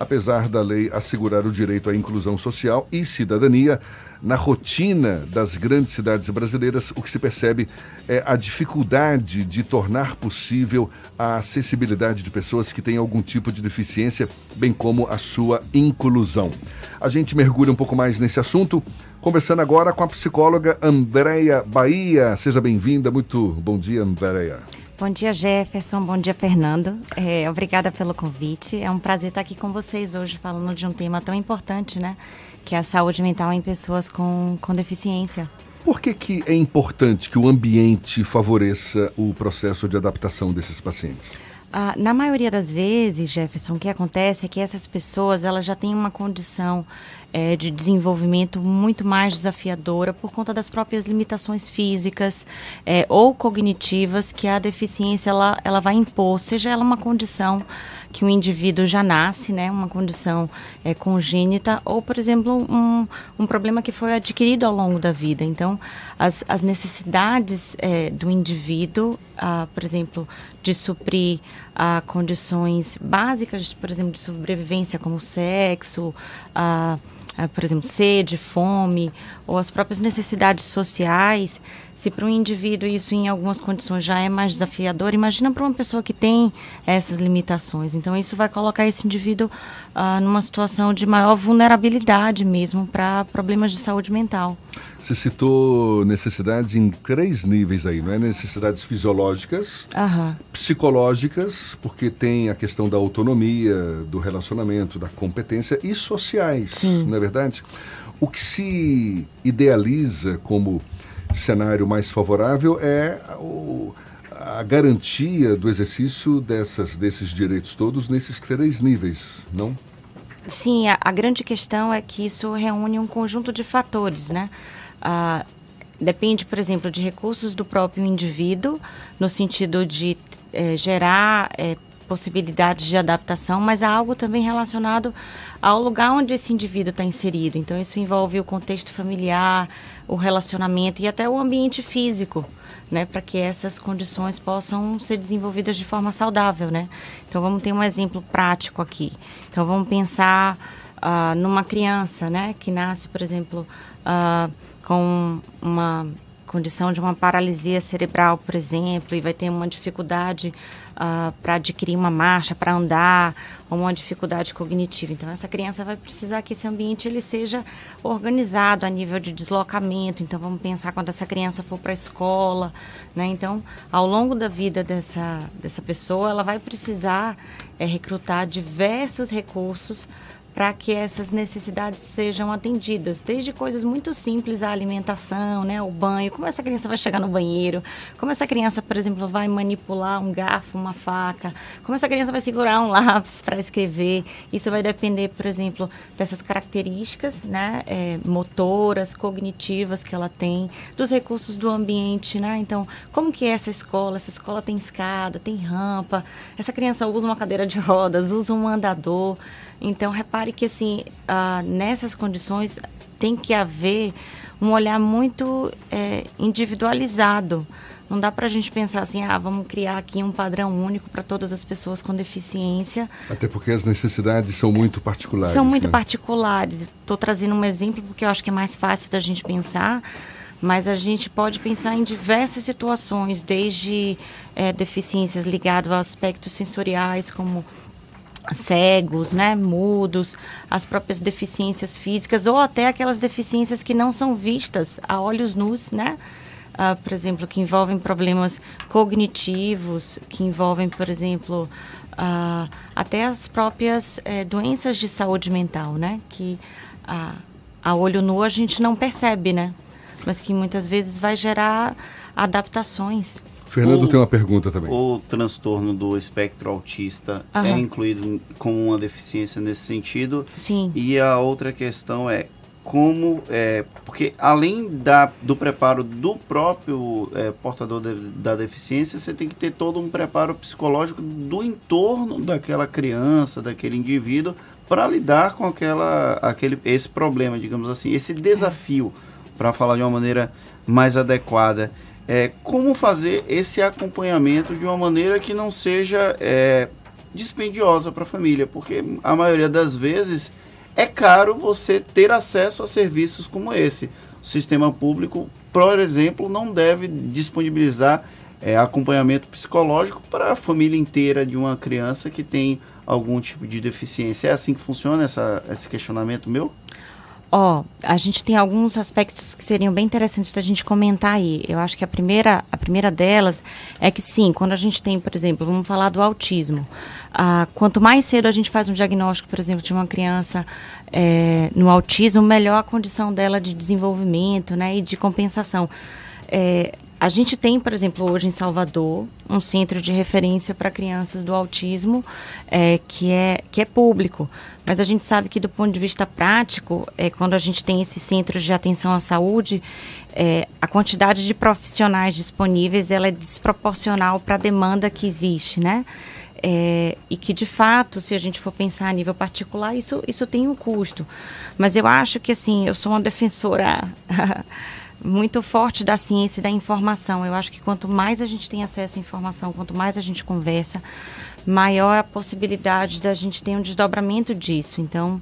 apesar da lei assegurar o direito à inclusão social e cidadania, na rotina das grandes cidades brasileiras, o que se percebe é a dificuldade de tornar possível a acessibilidade de pessoas que têm algum tipo de deficiência, bem como a sua inclusão. A gente mergulha um pouco mais nesse assunto, conversando agora com a psicóloga Andréia Bahia. Seja bem-vinda, muito bom dia, Andréia. Bom dia, Jefferson. Bom dia, Fernando. É, obrigada pelo convite. É um prazer estar aqui com vocês hoje falando de um tema tão importante, né? Que é a saúde mental em pessoas com, com deficiência. Por que, que é importante que o ambiente favoreça o processo de adaptação desses pacientes? Ah, na maioria das vezes, Jefferson, o que acontece é que essas pessoas elas já têm uma condição é, de desenvolvimento muito mais desafiadora por conta das próprias limitações físicas é, ou cognitivas que a deficiência ela, ela vai impor, seja ela uma condição que o indivíduo já nasce, né, uma condição é, congênita, ou, por exemplo, um, um problema que foi adquirido ao longo da vida. Então, as, as necessidades é, do indivíduo, ah, por exemplo, de suprir ah, condições básicas, por exemplo, de sobrevivência, como sexo, ah, por exemplo, sede, fome, ou as próprias necessidades sociais, se para um indivíduo isso em algumas condições já é mais desafiador, imagina para uma pessoa que tem essas limitações. Então, isso vai colocar esse indivíduo ah, numa situação de maior vulnerabilidade mesmo para problemas de saúde mental. Você citou necessidades em três níveis aí, não é? Necessidades fisiológicas, Aham. psicológicas, porque tem a questão da autonomia, do relacionamento, da competência e sociais, Sim. não é verdade? O que se idealiza como cenário mais favorável é o- a garantia do exercício dessas, desses direitos todos nesses três níveis, não? Sim, a, a grande questão é que isso reúne um conjunto de fatores, né? Ah, depende, por exemplo, de recursos do próprio indivíduo, no sentido de eh, gerar eh, possibilidades de adaptação, mas há algo também relacionado ao lugar onde esse indivíduo está inserido. Então, isso envolve o contexto familiar, o relacionamento e até o ambiente físico, né, para que essas condições possam ser desenvolvidas de forma saudável, né? Então, vamos ter um exemplo prático aqui. Então, vamos pensar ah, numa criança, né, que nasce, por exemplo, ah, com uma condição de uma paralisia cerebral, por exemplo, e vai ter uma dificuldade para adquirir uma marcha, para andar, ou uma dificuldade cognitiva. Então, essa criança vai precisar que esse ambiente ele seja organizado a nível de deslocamento. Então, vamos pensar quando essa criança for para a escola, né? Então, ao longo da vida dessa, dessa pessoa, ela vai precisar é, recrutar diversos recursos para que essas necessidades sejam atendidas, desde coisas muito simples, a alimentação, né, o banho, como essa criança vai chegar no banheiro, como essa criança, por exemplo, vai manipular um garfo, uma faca, como essa criança vai segurar um lápis para escrever. Isso vai depender, por exemplo, dessas características, né, é, motoras, cognitivas que ela tem, dos recursos do ambiente, né? Então, como que é essa escola? Essa escola tem escada, tem rampa. Essa criança usa uma cadeira de rodas, usa um andador. Então, repare que, assim, ah, nessas condições tem que haver um olhar muito é, individualizado. Não dá para a gente pensar assim, ah, vamos criar aqui um padrão único para todas as pessoas com deficiência. Até porque as necessidades são muito particulares. São muito né? particulares. Estou trazendo um exemplo porque eu acho que é mais fácil da gente pensar, mas a gente pode pensar em diversas situações, desde eh, deficiências ligadas a aspectos sensoriais, como cegos, né, mudos, as próprias deficiências físicas ou até aquelas deficiências que não são vistas a olhos nus, né? Ah, por exemplo, que envolvem problemas cognitivos, que envolvem, por exemplo, ah, até as próprias eh, doenças de saúde mental, né? Que a, a olho nu a gente não percebe, né? Mas que muitas vezes vai gerar adaptações. Fernando O- tem uma pergunta também. O transtorno do espectro autista é Aham. incluído como uma deficiência nesse sentido? Sim. E a outra questão é como é porque além da, do preparo do próprio é, portador de- da deficiência você tem que ter todo um preparo psicológico do entorno daquela criança daquele indivíduo para lidar com aquela aquele esse problema digamos assim esse desafio para falar de uma maneira mais adequada é como fazer esse acompanhamento de uma maneira que não seja é, dispendiosa para a família porque a maioria das vezes é caro você ter acesso a serviços como esse. O sistema público, por exemplo, não deve disponibilizar é, acompanhamento psicológico para a família inteira de uma criança que tem algum tipo de deficiência. É assim que funciona essa, esse questionamento meu? Ó, a gente tem alguns aspectos que seriam bem interessantes da gente comentar aí. Eu acho que a primeira, a primeira delas é que sim, quando a gente tem, por exemplo, vamos falar do autismo. Ah, quanto mais cedo a gente faz um diagnóstico, por exemplo, de uma criança eh, no autismo, melhor a condição dela de desenvolvimento, né, e de compensação. É, a gente tem, por exemplo, hoje em Salvador, um centro de referência para crianças do autismo é, que, é, que é público. Mas a gente sabe que, do ponto de vista prático, é, quando a gente tem esses centros de atenção à saúde, é, a quantidade de profissionais disponíveis ela é desproporcional para a demanda que existe, né? É, e que de fato, se a gente for pensar a nível particular, isso, isso tem um custo. Mas eu acho que assim, eu sou uma defensora muito forte da ciência e da informação. Eu acho que quanto mais a gente tem acesso à informação, quanto mais a gente conversa, maior a possibilidade da gente ter um desdobramento disso. Então,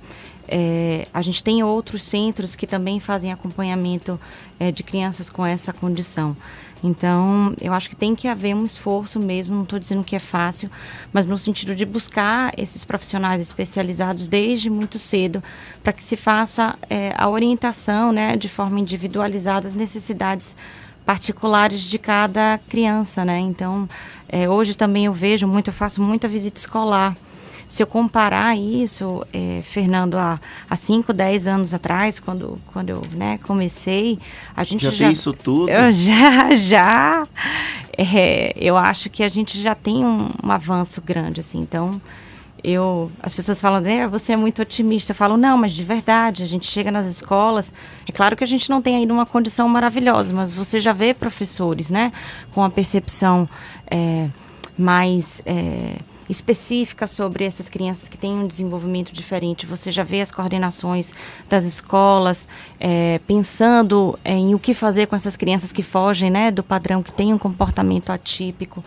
é, a gente tem outros centros que também fazem acompanhamento é, de crianças com essa condição. Então, eu acho que tem que haver um esforço mesmo, não estou dizendo que é fácil, mas no sentido de buscar esses profissionais especializados desde muito cedo, para que se faça é, a orientação né, de forma individualizada às necessidades particulares de cada criança, né? Então, é, hoje também eu vejo muito, eu faço muita visita escolar. Se eu comparar isso, é, Fernando, há, há 5, 10 anos atrás, quando, quando eu né, comecei, a gente já... Já tem isso tudo? Eu já, já. É, eu acho que a gente já tem um, um avanço grande, assim. Então, eu as pessoas falam é, você é muito otimista eu falo não mas de verdade a gente chega nas escolas é claro que a gente não tem ainda uma condição maravilhosa mas você já vê professores né com a percepção é, mais é, específica sobre essas crianças que têm um desenvolvimento diferente. Você já vê as coordenações das escolas é, pensando em o que fazer com essas crianças que fogem né, do padrão, que têm um comportamento atípico.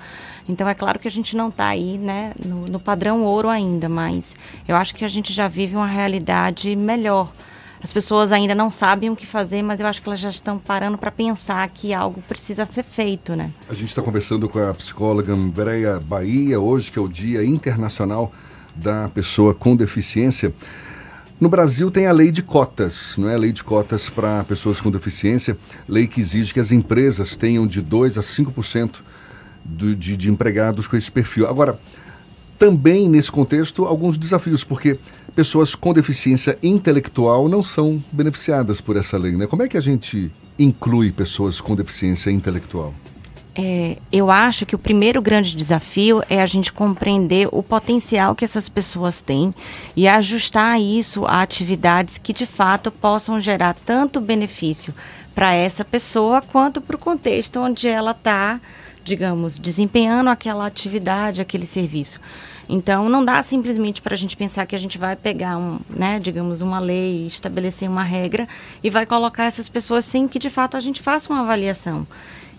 Então é claro que a gente não está aí né, no, no padrão ouro ainda, mas eu acho que a gente já vive uma realidade melhor. As pessoas ainda não sabem o que fazer, mas eu acho que elas já estão parando para pensar que algo precisa ser feito, né? A gente está conversando com a psicóloga Andréia Bahia, hoje que é o Dia Internacional da Pessoa com Deficiência. No Brasil tem a lei de cotas, não é? A lei de cotas para pessoas com deficiência, lei que exige que as empresas tenham de 2 a 5% do, de, de empregados com esse perfil. Agora, também nesse contexto, alguns desafios, porque pessoas com deficiência intelectual não são beneficiadas por essa lei, né? Como é que a gente inclui pessoas com deficiência intelectual? É, eu acho que o primeiro grande desafio é a gente compreender o potencial que essas pessoas têm e ajustar isso a atividades que de fato possam gerar tanto benefício para essa pessoa quanto para o contexto onde ela está digamos, desempenhando aquela atividade, aquele serviço. Então, não dá simplesmente para a gente pensar que a gente vai pegar, um, né, digamos, uma lei, estabelecer uma regra e vai colocar essas pessoas sem que, de fato, a gente faça uma avaliação.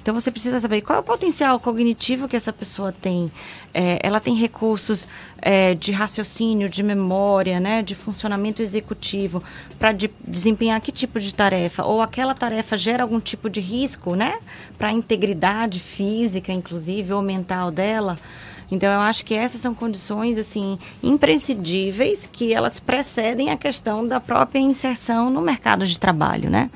Então você precisa saber qual é o potencial cognitivo que essa pessoa tem. É, ela tem recursos é, de raciocínio, de memória, né, de funcionamento executivo para de, desempenhar que tipo de tarefa? Ou aquela tarefa gera algum tipo de risco, né, para a integridade física, inclusive, ou mental dela? Então eu acho que essas são condições assim imprescindíveis que elas precedem a questão da própria inserção no mercado de trabalho, né?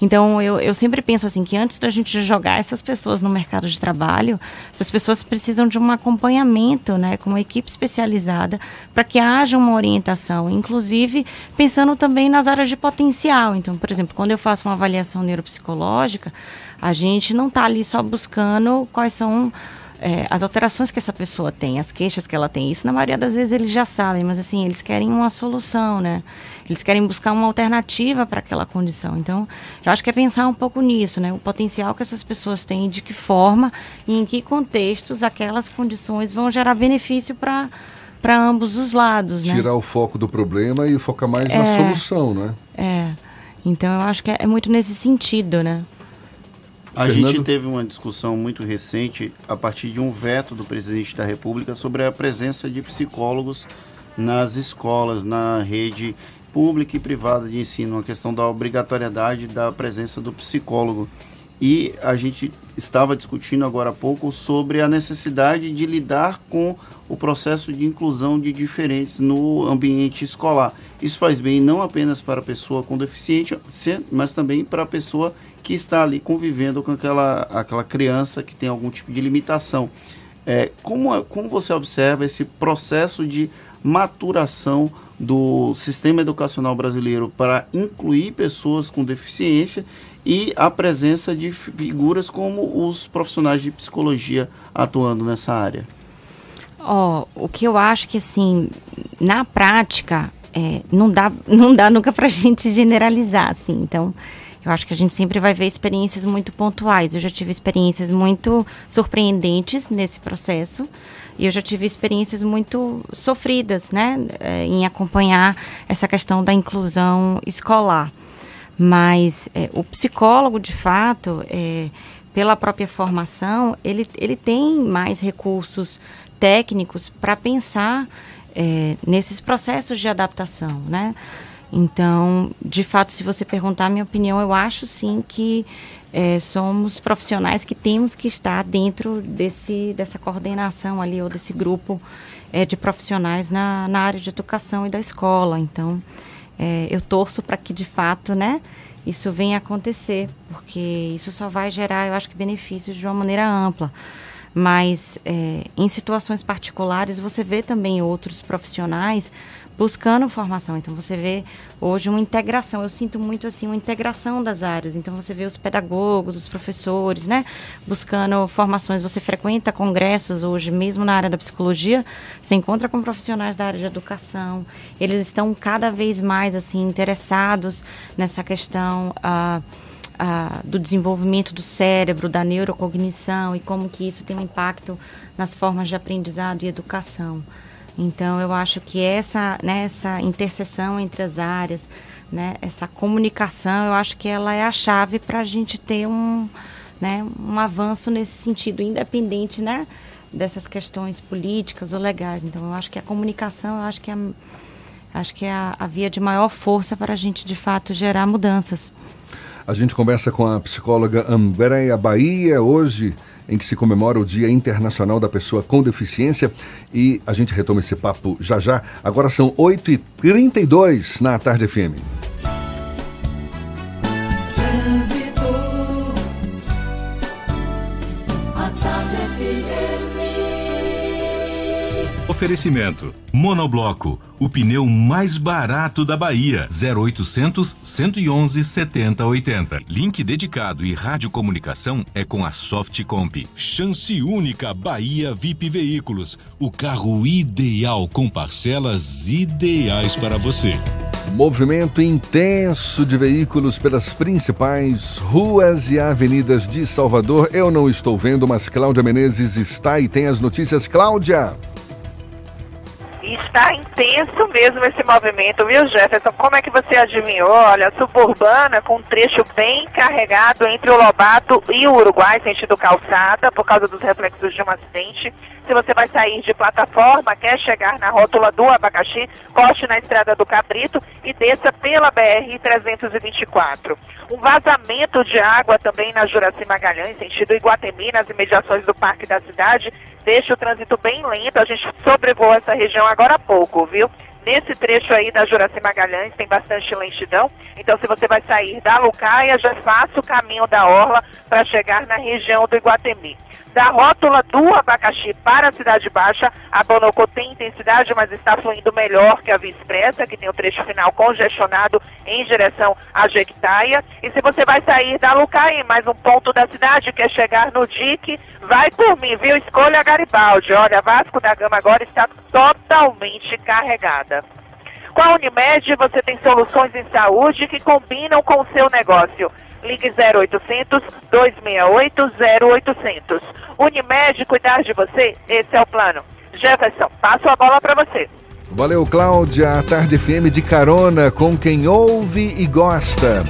Então eu, eu sempre penso assim que antes da gente jogar essas pessoas no mercado de trabalho, essas pessoas precisam de um acompanhamento, né, com uma equipe especializada para que haja uma orientação, inclusive pensando também nas áreas de potencial. Então, por exemplo, quando eu faço uma avaliação neuropsicológica, a gente não está ali só buscando quais são é, as alterações que essa pessoa tem, as queixas que ela tem. Isso, na maioria das vezes, eles já sabem, mas assim, eles querem uma solução, né? Eles querem buscar uma alternativa para aquela condição. Então, eu acho que é pensar um pouco nisso, né? O potencial que essas pessoas têm, de que forma e em que contextos aquelas condições vão gerar benefício para para ambos os lados, né? Tirar o foco do problema e focar mais é, na solução, né? É. Então eu acho que é, é muito nesse sentido, né? A Fernando? gente teve uma discussão muito recente a partir de um veto do presidente da República sobre a presença de psicólogos nas escolas, na rede pública e privada de ensino, a questão da obrigatoriedade da presença do psicólogo. E a gente estava discutindo agora há pouco sobre a necessidade de lidar com o processo de inclusão de diferentes no ambiente escolar. Isso faz bem não apenas para a pessoa com deficiência, mas também para a pessoa que está ali convivendo com aquela, aquela criança que tem algum tipo de limitação. É, como, como você observa esse processo de maturação do sistema educacional brasileiro para incluir pessoas com deficiência e a presença de figuras como os profissionais de psicologia atuando nessa área? Oh, o que eu acho que assim, na prática, é, não dá, não dá nunca para a gente generalizar, assim. Então, eu acho que a gente sempre vai ver experiências muito pontuais. Eu já tive experiências muito surpreendentes nesse processo. E eu já tive experiências muito sofridas, né, é, em acompanhar essa questão da inclusão escolar. Mas é, o psicólogo, de fato, é, pela própria formação, ele, ele tem mais recursos técnicos para pensar é, nesses processos de adaptação, né? Então, de fato, se você perguntar a minha opinião, eu acho sim que é, somos profissionais que temos que estar dentro desse, dessa coordenação ali, ou desse grupo é, de profissionais na, na área de educação e da escola. Então, é, eu torço para que, de fato, né, isso venha acontecer, porque isso só vai gerar, eu acho que, benefícios de uma maneira ampla. Mas é, em situações particulares você vê também outros profissionais buscando formação. Então você vê hoje uma integração. Eu sinto muito assim uma integração das áreas. Então você vê os pedagogos, os professores, né, buscando formações. Você frequenta congressos hoje, mesmo na área da psicologia, você encontra com profissionais da área de educação. Eles estão cada vez mais assim interessados nessa questão. Uh, Uh, do desenvolvimento do cérebro, da neurocognição e como que isso tem um impacto nas formas de aprendizado e educação. Então, eu acho que essa, né, essa interseção entre as áreas, né, essa comunicação, eu acho que ela é a chave para a gente ter um, né, um avanço nesse sentido, independente né, dessas questões políticas ou legais. Então, eu acho que a comunicação, eu acho que é, acho que é a, a via de maior força para a gente, de fato, gerar mudanças. A gente conversa com a psicóloga Andréia Bahia hoje em que se comemora o Dia Internacional da Pessoa com Deficiência. E a gente retoma esse papo já já. Agora são 8h32 na Tarde FM. Oferecimento: Monobloco, o pneu mais barato da Bahia. 0800 111 7080. Link dedicado e radiocomunicação é com a Softcomp. Chance única Bahia VIP Veículos, o carro ideal com parcelas ideais para você. Movimento intenso de veículos pelas principais ruas e avenidas de Salvador. Eu não estou vendo, mas Cláudia Menezes está e tem as notícias. Cláudia! Está intenso mesmo esse movimento, viu, Jefferson? Como é que você adivinhou? Olha, suburbana com um trecho bem carregado entre o Lobato e o Uruguai, sentido calçada, por causa dos reflexos de um acidente. Se você vai sair de plataforma, quer chegar na rótula do Abacaxi, corte na estrada do Cabrito e desça pela BR-324. Um vazamento de água também na Juraci Magalhães, sentido Iguatemi, nas imediações do Parque da Cidade, deixa o trânsito bem lento. A gente sobrevoou essa região agora há pouco, viu? Nesse trecho aí da Juraci Magalhães tem bastante lentidão, então se você vai sair da Lucaia, já faça o caminho da Orla para chegar na região do Iguatemi. Da rótula do abacaxi para a Cidade Baixa, a Bonocô tem intensidade, mas está fluindo melhor que a Via Expressa, que tem o trecho final congestionado em direção à Jequitaia. E se você vai sair da Lucaí, mais um ponto da cidade, quer chegar no DIC, vai por mim, viu? Escolha Garibaldi. Olha, Vasco da Gama agora está totalmente carregada. Com a Unimed, você tem soluções em saúde que combinam com o seu negócio. Ligue 0800 268 0800. Unimed, cuidar de você, esse é o plano. Jefferson, passo a bola para você. Valeu, Cláudia. A Tarde FM de carona com quem ouve e gosta.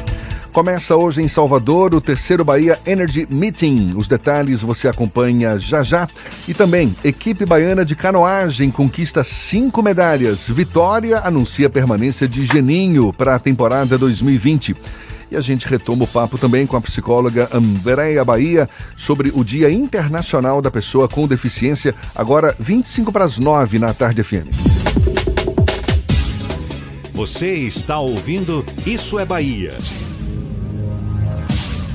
Começa hoje em Salvador o terceiro Bahia Energy Meeting. Os detalhes você acompanha já já. E também, equipe baiana de canoagem conquista cinco medalhas. Vitória anuncia permanência de Geninho para a temporada 2020. E a gente retoma o papo também com a psicóloga Andréia Bahia sobre o Dia Internacional da Pessoa com Deficiência, agora 25 para as 9 na Tarde FM. Você está ouvindo Isso é Bahia.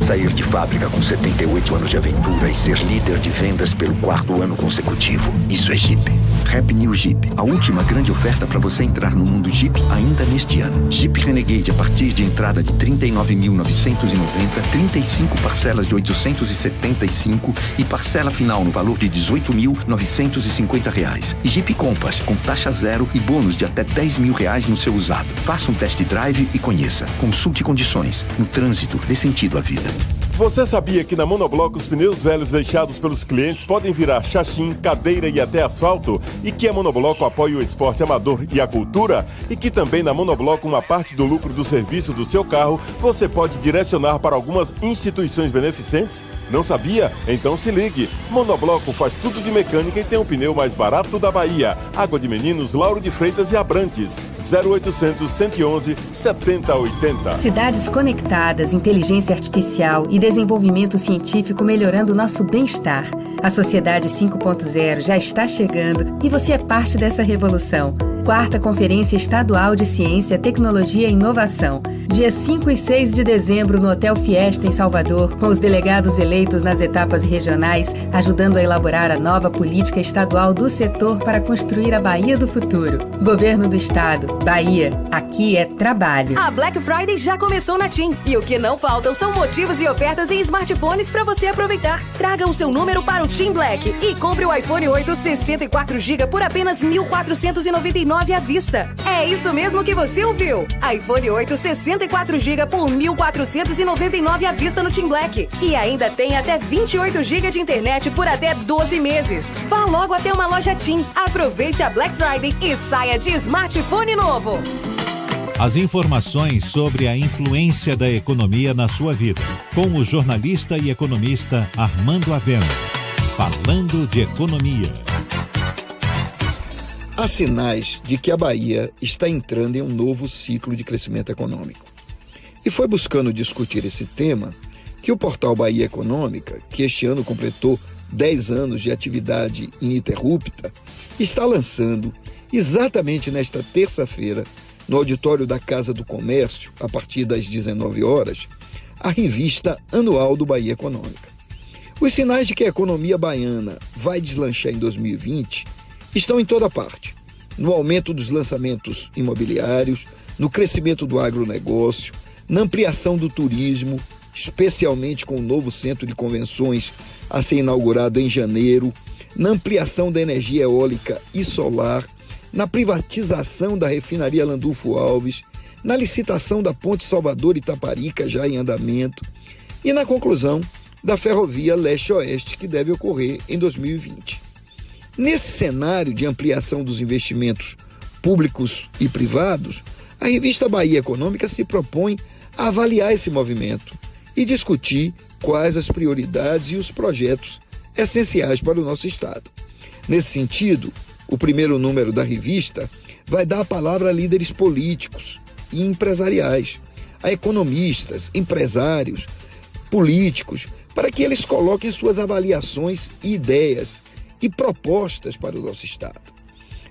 Sair de fábrica com 78 anos de aventura e ser líder de vendas pelo quarto ano consecutivo. Isso é Jeep. Rap New Jeep. A última grande oferta para você entrar no mundo Jeep ainda neste ano. Jeep Renegade a partir de entrada de 39.990, 35 parcelas de 875 e parcela final no valor de 18.950 reais. Jeep Compass com taxa zero e bônus de até 10 mil reais no seu usado. Faça um test drive e conheça. Consulte condições. No trânsito, dê sentido à vida. Você sabia que na Monobloco os pneus velhos deixados pelos clientes podem virar chachim, cadeira e até asfalto? E que a Monobloco apoia o esporte amador e a cultura? E que também na Monobloco uma parte do lucro do serviço do seu carro você pode direcionar para algumas instituições beneficentes? Não sabia? Então se ligue. Monobloco faz tudo de mecânica e tem o pneu mais barato da Bahia. Água de Meninos, Lauro de Freitas e Abrantes. 0800 111 7080. Cidades conectadas, inteligência artificial e desenvolvimento científico melhorando nosso bem-estar. A Sociedade 5.0 já está chegando e você é parte dessa revolução. Quarta Conferência Estadual de Ciência, Tecnologia e Inovação. Dia 5 e 6 de dezembro no Hotel Fiesta, em Salvador, com os delegados eleitos nas etapas regionais, ajudando a elaborar a nova política estadual do setor para construir a Bahia do futuro. Governo do Estado, Bahia. Aqui é trabalho. A Black Friday já começou na TIM. E o que não faltam são motivos e ofertas em smartphones para você aproveitar. Traga o seu número para o TIM Black e compre o iPhone 8 64GB por apenas 1.499 à vista. É isso mesmo que você ouviu. iPhone 8 64GB por 1.499 à vista no TIM Black. E ainda tem até 28GB de internet por até 12 meses. Vá logo até uma loja TIM. Aproveite a Black Friday e saia de smartphone novo. As informações sobre a influência da economia na sua vida, com o jornalista e economista Armando Avena. Falando de economia. Há sinais de que a Bahia está entrando em um novo ciclo de crescimento econômico. E foi buscando discutir esse tema que o portal Bahia Econômica, que este ano completou 10 anos de atividade ininterrupta, está lançando, exatamente nesta terça-feira, no auditório da Casa do Comércio, a partir das 19 horas, a revista anual do Bahia Econômica. Os sinais de que a economia baiana vai deslanchar em 2020 estão em toda parte. No aumento dos lançamentos imobiliários, no crescimento do agronegócio, na ampliação do turismo, especialmente com o novo centro de convenções a ser inaugurado em janeiro, na ampliação da energia eólica e solar, na privatização da refinaria Landulfo Alves, na licitação da Ponte Salvador Itaparica já em andamento e na conclusão da ferrovia leste-oeste que deve ocorrer em 2020. Nesse cenário de ampliação dos investimentos públicos e privados, a revista Bahia Econômica se propõe a avaliar esse movimento e discutir quais as prioridades e os projetos essenciais para o nosso Estado. Nesse sentido, o primeiro número da revista vai dar a palavra a líderes políticos e empresariais, a economistas, empresários, políticos, para que eles coloquem suas avaliações e ideias e propostas para o nosso Estado.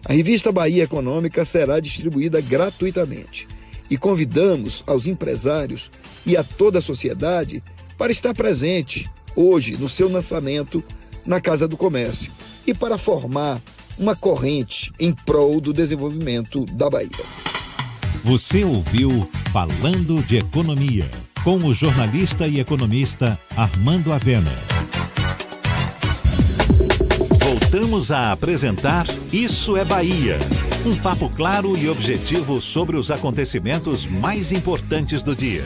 A revista Bahia Econômica será distribuída gratuitamente e convidamos aos empresários e a toda a sociedade para estar presente hoje no seu lançamento na Casa do Comércio e para formar uma corrente em prol do desenvolvimento da Bahia. Você ouviu Falando de Economia, com o jornalista e economista Armando Avena. Voltamos a apresentar Isso é Bahia. Um papo claro e objetivo sobre os acontecimentos mais importantes do dia.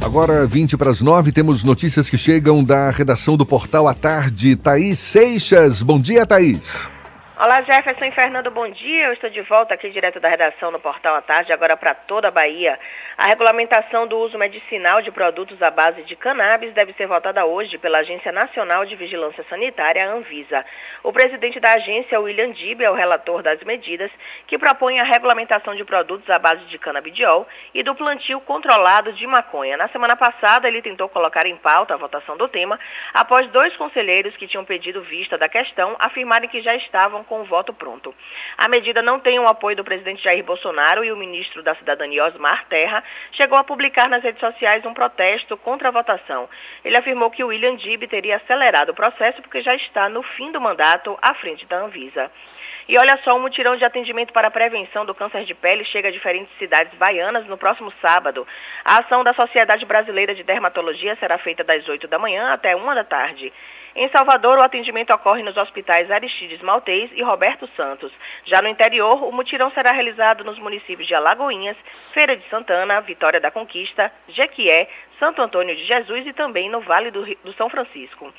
Agora, 20 para as 9, temos notícias que chegam da redação do Portal à Tarde. Thaís Seixas. Bom dia, Thaís. Olá, Jefferson e Fernando, bom dia. Eu estou de volta aqui direto da redação no Portal à Tarde, agora para toda a Bahia. A regulamentação do uso medicinal de produtos à base de cannabis deve ser votada hoje pela Agência Nacional de Vigilância Sanitária, Anvisa. O presidente da agência, William Dib, é o relator das medidas que propõem a regulamentação de produtos à base de canabidiol e do plantio controlado de maconha. Na semana passada, ele tentou colocar em pauta a votação do tema após dois conselheiros que tinham pedido vista da questão afirmarem que já estavam com o voto pronto. A medida não tem o apoio do presidente Jair Bolsonaro e o ministro da Cidadania, Osmar Terra, chegou a publicar nas redes sociais um protesto contra a votação. Ele afirmou que o William Dib teria acelerado o processo porque já está no fim do mandato à frente da Anvisa. E olha só, um mutirão de atendimento para a prevenção do câncer de pele chega a diferentes cidades baianas no próximo sábado. A ação da Sociedade Brasileira de Dermatologia será feita das 8 da manhã até 1 da tarde. Em Salvador, o atendimento ocorre nos hospitais Aristides Maltês e Roberto Santos. Já no interior, o mutirão será realizado nos municípios de Alagoinhas, Feira de Santana, Vitória da Conquista, Jequié, Santo Antônio de Jesus e também no Vale do, do São Francisco.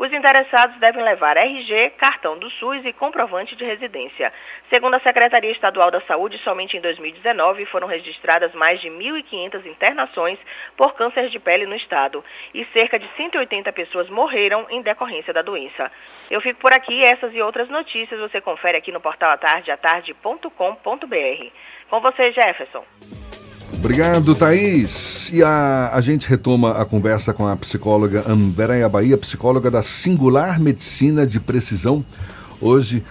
Os interessados devem levar RG, cartão do SUS e comprovante de residência. Segundo a Secretaria Estadual da Saúde, somente em 2019 foram registradas mais de 1.500 internações por câncer de pele no estado e cerca de 180 pessoas morreram em decorrência da doença. Eu fico por aqui, essas e outras notícias você confere aqui no portal atardeatarde.com.br. Com você, Jefferson. Obrigado, Thaís. E a, a gente retoma a conversa com a psicóloga Andréa Bahia, psicóloga da Singular Medicina de Precisão, hoje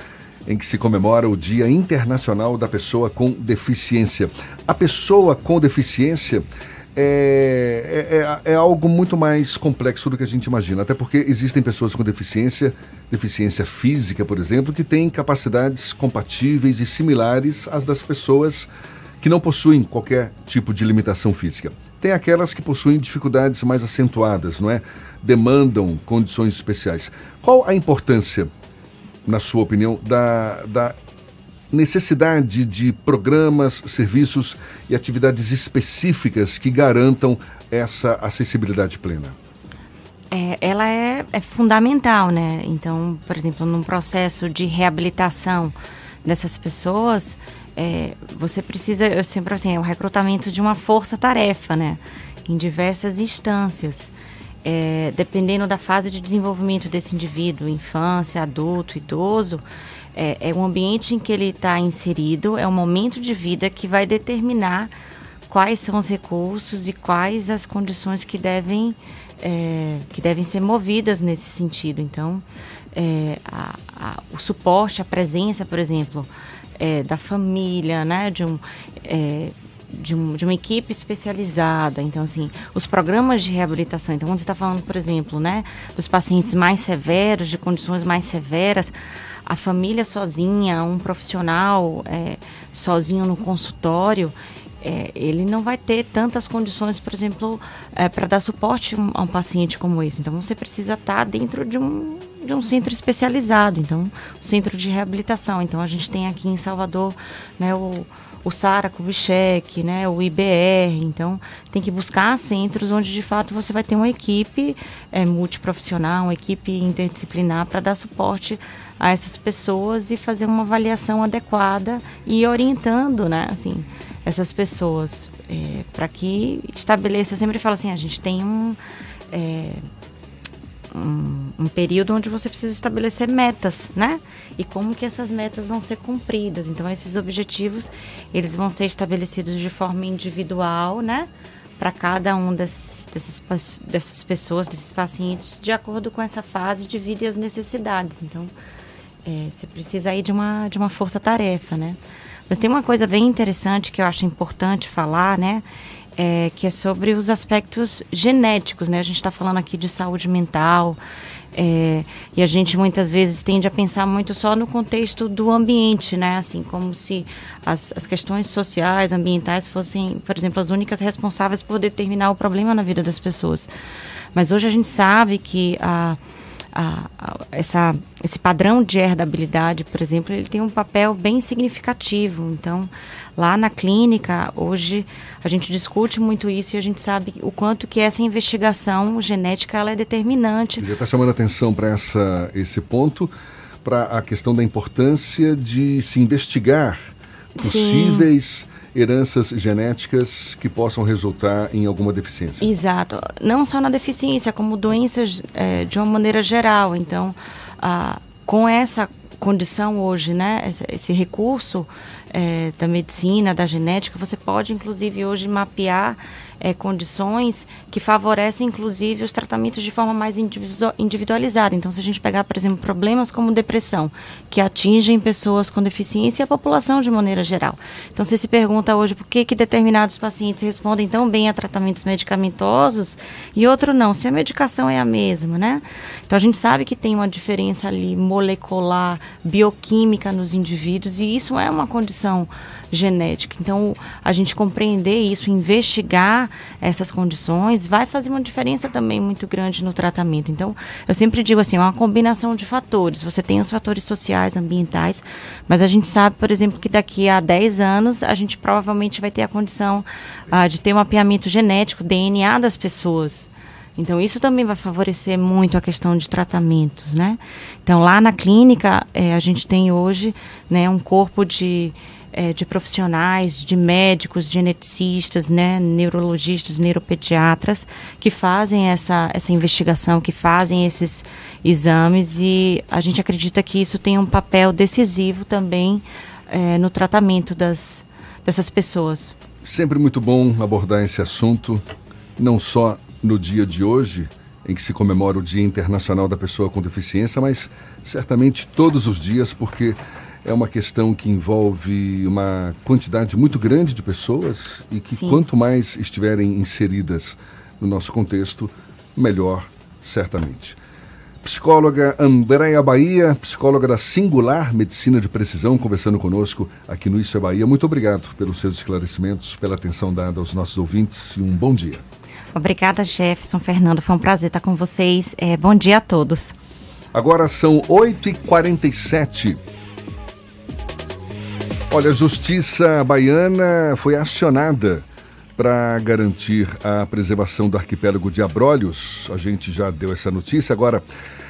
em que se comemora o Dia Internacional da Pessoa com Deficiência. A pessoa com deficiência é, é, é, é, algo muito mais complexo do que a gente imagina, até porque existem pessoas com deficiência, deficiência física, por exemplo, que têm capacidades compatíveis e similares às das pessoas que não possuem qualquer tipo de limitação física. Tem aquelas que possuem dificuldades mais acentuadas, não é? Demandam condições especiais. Qual a importância, na sua opinião, da, da necessidade de programas, serviços e atividades específicas que garantam essa acessibilidade plena? É, ela é, é fundamental, né? Então, por exemplo, num processo de reabilitação dessas pessoas, é, você precisa, eu sempre assim, é o recrutamento de uma força-tarefa, né? Em diversas instâncias. É, dependendo da fase de desenvolvimento desse indivíduo, infância, adulto, idoso, é, é o ambiente em que ele está inserido, é o momento de vida que vai determinar quais são os recursos e quais as condições que devem, é, que devem ser movidas nesse sentido. Então, é, a, a, o suporte, a presença, por exemplo, é, da família, né? De um, é, de, um, de uma equipe especializada. Então, assim, os programas de reabilitação. Então, quando você está falando, por exemplo, né, dos pacientes mais severos, de condições mais severas, a família sozinha, um profissional é, sozinho no consultório, é, ele não vai ter tantas condições, por exemplo, é, para dar suporte a um paciente como esse. Então, você precisa estar tá dentro de um, de um centro especializado, então, o centro de reabilitação. Então, a gente tem aqui em Salvador né, o, o SARA Kubitschek, né, o IBR. Então, tem que buscar centros onde, de fato, você vai ter uma equipe é, multiprofissional, uma equipe interdisciplinar para dar suporte a essas pessoas e fazer uma avaliação adequada e orientando, né, assim, essas pessoas é, para que estabeleça. Eu sempre falo assim, a gente tem um, é, um, um, período onde você precisa estabelecer metas, né? E como que essas metas vão ser cumpridas. Então, esses objetivos, eles vão ser estabelecidos de forma individual, né? Para cada um desses, desses, dessas pessoas, desses pacientes, de acordo com essa fase de vida e as necessidades. Então, é, você precisa aí de uma, de uma força-tarefa, né? Mas tem uma coisa bem interessante que eu acho importante falar, né? É, que é sobre os aspectos genéticos, né? A gente está falando aqui de saúde mental, é, e a gente muitas vezes tende a pensar muito só no contexto do ambiente, né? Assim, como se as, as questões sociais, ambientais fossem, por exemplo, as únicas responsáveis por determinar o problema na vida das pessoas. Mas hoje a gente sabe que a a, a, essa, esse padrão de herdabilidade, por exemplo, ele tem um papel bem significativo. Então, lá na clínica, hoje, a gente discute muito isso e a gente sabe o quanto que essa investigação genética ela é determinante. Já está chamando atenção para esse ponto, para a questão da importância de se investigar possíveis... Sim heranças genéticas que possam resultar em alguma deficiência. Exato. Não só na deficiência, como doenças é, de uma maneira geral. Então, ah, com essa condição hoje, né, esse, esse recurso é, da medicina, da genética, você pode inclusive hoje mapear é, condições que favorecem, inclusive, os tratamentos de forma mais individualizada. Então, se a gente pegar, por exemplo, problemas como depressão, que atingem pessoas com deficiência e a população de maneira geral. Então, você se pergunta hoje por que, que determinados pacientes respondem tão bem a tratamentos medicamentosos e outro não, se a medicação é a mesma, né? Então, a gente sabe que tem uma diferença ali molecular, bioquímica nos indivíduos e isso é uma condição genética. Então, a gente compreender isso, investigar essas condições, vai fazer uma diferença também muito grande no tratamento. Então, eu sempre digo assim, é uma combinação de fatores. Você tem os fatores sociais, ambientais, mas a gente sabe, por exemplo, que daqui a 10 anos a gente provavelmente vai ter a condição ah, de ter um mapeamento genético, DNA das pessoas. Então, isso também vai favorecer muito a questão de tratamentos, né? Então, lá na clínica, é, a gente tem hoje né, um corpo de é, de profissionais, de médicos, geneticistas, né, neurologistas, neuropediatras, que fazem essa, essa investigação, que fazem esses exames e a gente acredita que isso tem um papel decisivo também é, no tratamento das, dessas pessoas. Sempre muito bom abordar esse assunto, não só no dia de hoje, em que se comemora o Dia Internacional da Pessoa com Deficiência, mas certamente todos os dias, porque é uma questão que envolve uma quantidade muito grande de pessoas e que Sim. quanto mais estiverem inseridas no nosso contexto, melhor, certamente. Psicóloga Andréia Bahia, psicóloga da Singular Medicina de Precisão, conversando conosco aqui no Isso é Bahia. Muito obrigado pelos seus esclarecimentos, pela atenção dada aos nossos ouvintes e um bom dia. Obrigada, Jefferson, Fernando. Foi um prazer estar com vocês. É, bom dia a todos. Agora são 8h47. Olha, a Justiça Baiana foi acionada para garantir a preservação do arquipélago de Abrolhos. A gente já deu essa notícia. Agora,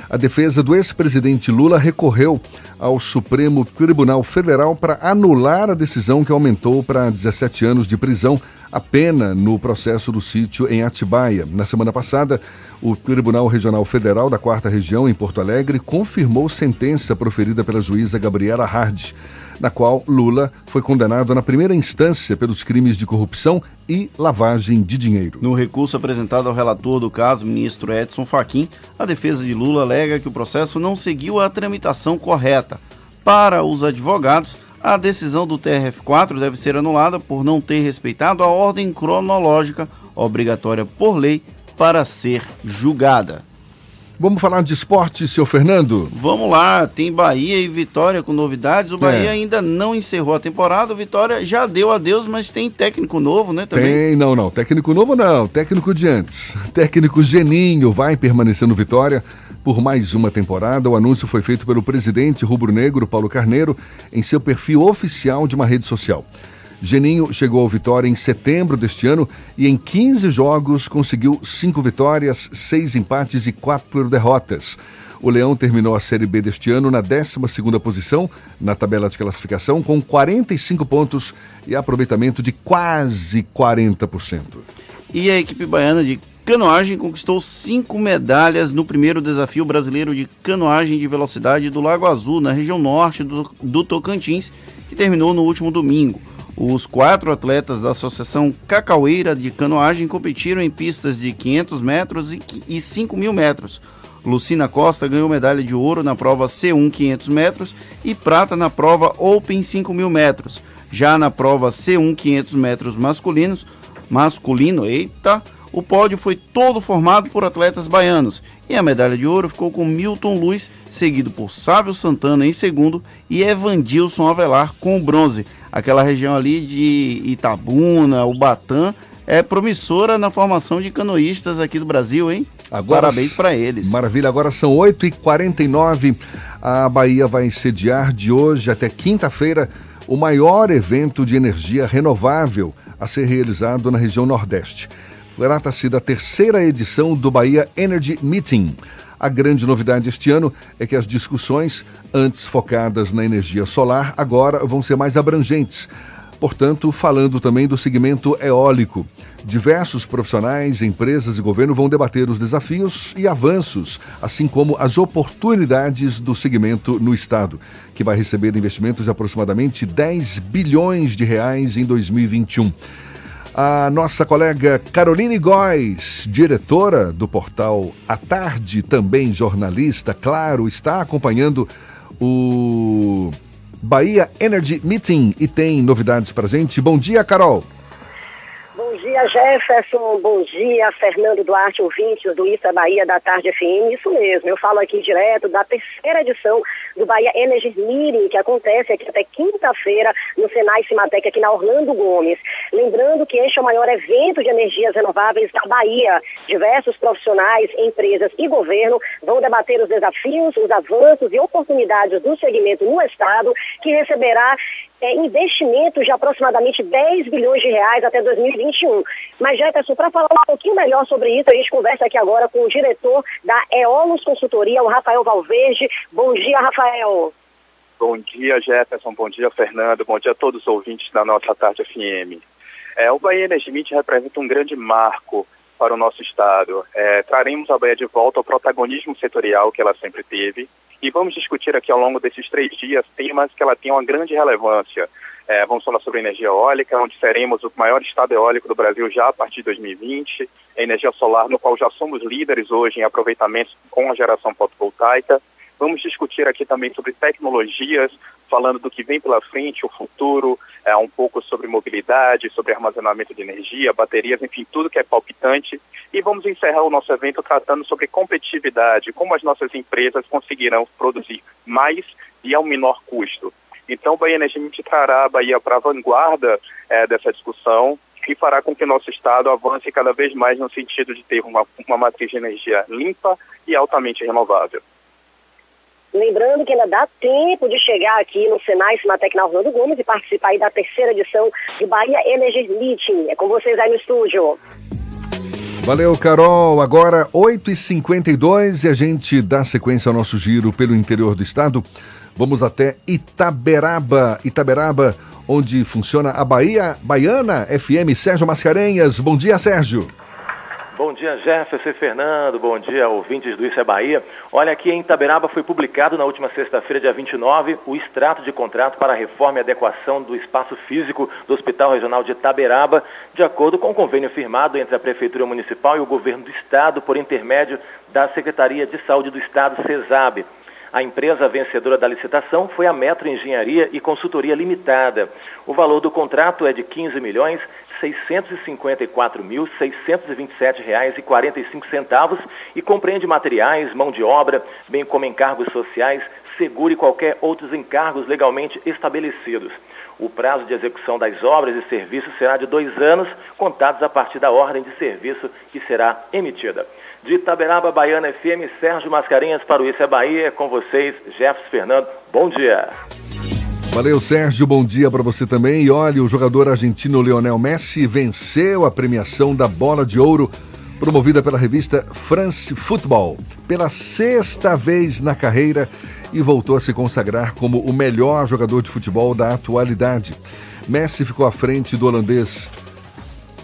a defesa do ex-presidente Lula recorreu ao Supremo Tribunal Federal para anular a decisão que aumentou para 17 anos de prisão a pena no processo do sítio em Atibaia. Na semana passada, o Tribunal Regional Federal da Quarta Região, em Porto Alegre, confirmou sentença proferida pela juíza Gabriela Hard na qual Lula foi condenado na primeira instância pelos crimes de corrupção e lavagem de dinheiro. No recurso apresentado ao relator do caso, ministro Edson Fachin, a defesa de Lula alega que o processo não seguiu a tramitação correta. Para os advogados, a decisão do TRF4 deve ser anulada por não ter respeitado a ordem cronológica obrigatória por lei para ser julgada. Vamos falar de esporte, seu Fernando? Vamos lá, tem Bahia e Vitória com novidades. O Bahia é. ainda não encerrou a temporada, o Vitória já deu adeus, mas tem técnico novo, né? Também. Tem, não, não. Técnico novo não, técnico de antes. Técnico Geninho vai permanecer no Vitória por mais uma temporada. O anúncio foi feito pelo presidente rubro-negro Paulo Carneiro em seu perfil oficial de uma rede social. Geninho chegou ao Vitória em setembro deste ano e em 15 jogos conseguiu 5 vitórias, 6 empates e 4 derrotas. O Leão terminou a Série B deste ano na 12ª posição na tabela de classificação com 45 pontos e aproveitamento de quase 40%. E a equipe baiana de canoagem conquistou cinco medalhas no primeiro desafio brasileiro de canoagem de velocidade do Lago Azul, na região norte do, do Tocantins, que terminou no último domingo. Os quatro atletas da Associação Cacaueira de Canoagem competiram em pistas de 500 metros e 5 mil metros. Lucina Costa ganhou medalha de ouro na prova C1 500 metros e prata na prova Open 5 mil metros. Já na prova C1 500 metros masculinos, masculino, eita, o pódio foi todo formado por atletas baianos e a medalha de ouro ficou com Milton Luiz, seguido por Sávio Santana em segundo e Evandilson Avelar com o bronze. Aquela região ali de Itabuna, Ubatã, é promissora na formação de canoístas aqui do Brasil, hein? Agora, Parabéns para eles. Maravilha, agora são 8h49. A Bahia vai sediar de hoje até quinta-feira o maior evento de energia renovável a ser realizado na região Nordeste. Trata-se da terceira edição do Bahia Energy Meeting. A grande novidade este ano é que as discussões, antes focadas na energia solar, agora vão ser mais abrangentes. Portanto, falando também do segmento eólico. Diversos profissionais, empresas e governo vão debater os desafios e avanços, assim como as oportunidades do segmento no Estado, que vai receber investimentos de aproximadamente 10 bilhões de reais em 2021. A nossa colega Caroline Góes, diretora do portal A Tarde, também jornalista, claro, está acompanhando o Bahia Energy Meeting e tem novidades para gente. Bom dia, Carol. Dia, Jefferson. Bom dia, Fernando Duarte, ouvintes do é Bahia da Tarde FM. Isso mesmo, eu falo aqui direto da terceira edição do Bahia Energy Meeting, que acontece aqui até quinta-feira no Senai Cimatec, aqui na Orlando Gomes. Lembrando que este é o maior evento de energias renováveis da Bahia. Diversos profissionais, empresas e governo vão debater os desafios, os avanços e oportunidades do segmento no Estado, que receberá é, investimentos de aproximadamente 10 bilhões de reais até 2021. Mas, Jefferson, para falar um pouquinho melhor sobre isso, a gente conversa aqui agora com o diretor da Eolus Consultoria, o Rafael Valverde. Bom dia, Rafael. Bom dia, Jefferson. Bom dia, Fernando. Bom dia a todos os ouvintes da nossa Tarde FM. É, o Bahia Energy representa um grande marco para o nosso Estado. É, traremos a Bahia de volta ao protagonismo setorial que ela sempre teve e vamos discutir aqui ao longo desses três dias temas que ela tem uma grande relevância. É, vamos falar sobre energia eólica, onde seremos o maior estado eólico do Brasil já a partir de 2020, a energia solar, no qual já somos líderes hoje em aproveitamento com a geração fotovoltaica. Vamos discutir aqui também sobre tecnologias, falando do que vem pela frente, o futuro, é, um pouco sobre mobilidade, sobre armazenamento de energia, baterias, enfim, tudo que é palpitante. E vamos encerrar o nosso evento tratando sobre competitividade, como as nossas empresas conseguirão produzir mais e a um menor custo. Então, Bahia Energia trará a Bahia para a vanguarda é, dessa discussão e fará com que nosso Estado avance cada vez mais no sentido de ter uma, uma matriz de energia limpa e altamente renovável. Lembrando que ainda dá tempo de chegar aqui no Senai Cimatec na Orlando Gomes e participar da terceira edição do Bahia Energy Meeting. É com vocês aí no estúdio. Valeu, Carol. Agora 8h52 e a gente dá sequência ao nosso giro pelo interior do estado. Vamos até Itaberaba. Itaberaba, onde funciona a Bahia Baiana FM. Sérgio Mascarenhas. Bom dia, Sérgio. Bom dia, Jefferson e Fernando. Bom dia, ouvintes do Isso é Bahia. Olha, aqui em Itaberaba foi publicado na última sexta-feira, dia 29, o extrato de contrato para a reforma e adequação do espaço físico do Hospital Regional de Itaberaba, de acordo com o convênio firmado entre a Prefeitura Municipal e o Governo do Estado por intermédio da Secretaria de Saúde do Estado, CESAB. A empresa vencedora da licitação foi a Metro Engenharia e Consultoria Limitada. O valor do contrato é de 15 milhões R$ 654.627,45 e compreende materiais, mão de obra, bem como encargos sociais, seguro e qualquer outros encargos legalmente estabelecidos. O prazo de execução das obras e serviços será de dois anos, contados a partir da ordem de serviço que será emitida. De Itaberaba, Baiana FM, Sérgio Mascarenhas para o Isso é Bahia. Com vocês, Jefferson Fernando. Bom dia. Valeu, Sérgio. Bom dia para você também. E olha, o jogador argentino Lionel Messi venceu a premiação da Bola de Ouro, promovida pela revista France Football, pela sexta vez na carreira e voltou a se consagrar como o melhor jogador de futebol da atualidade. Messi ficou à frente do holandês.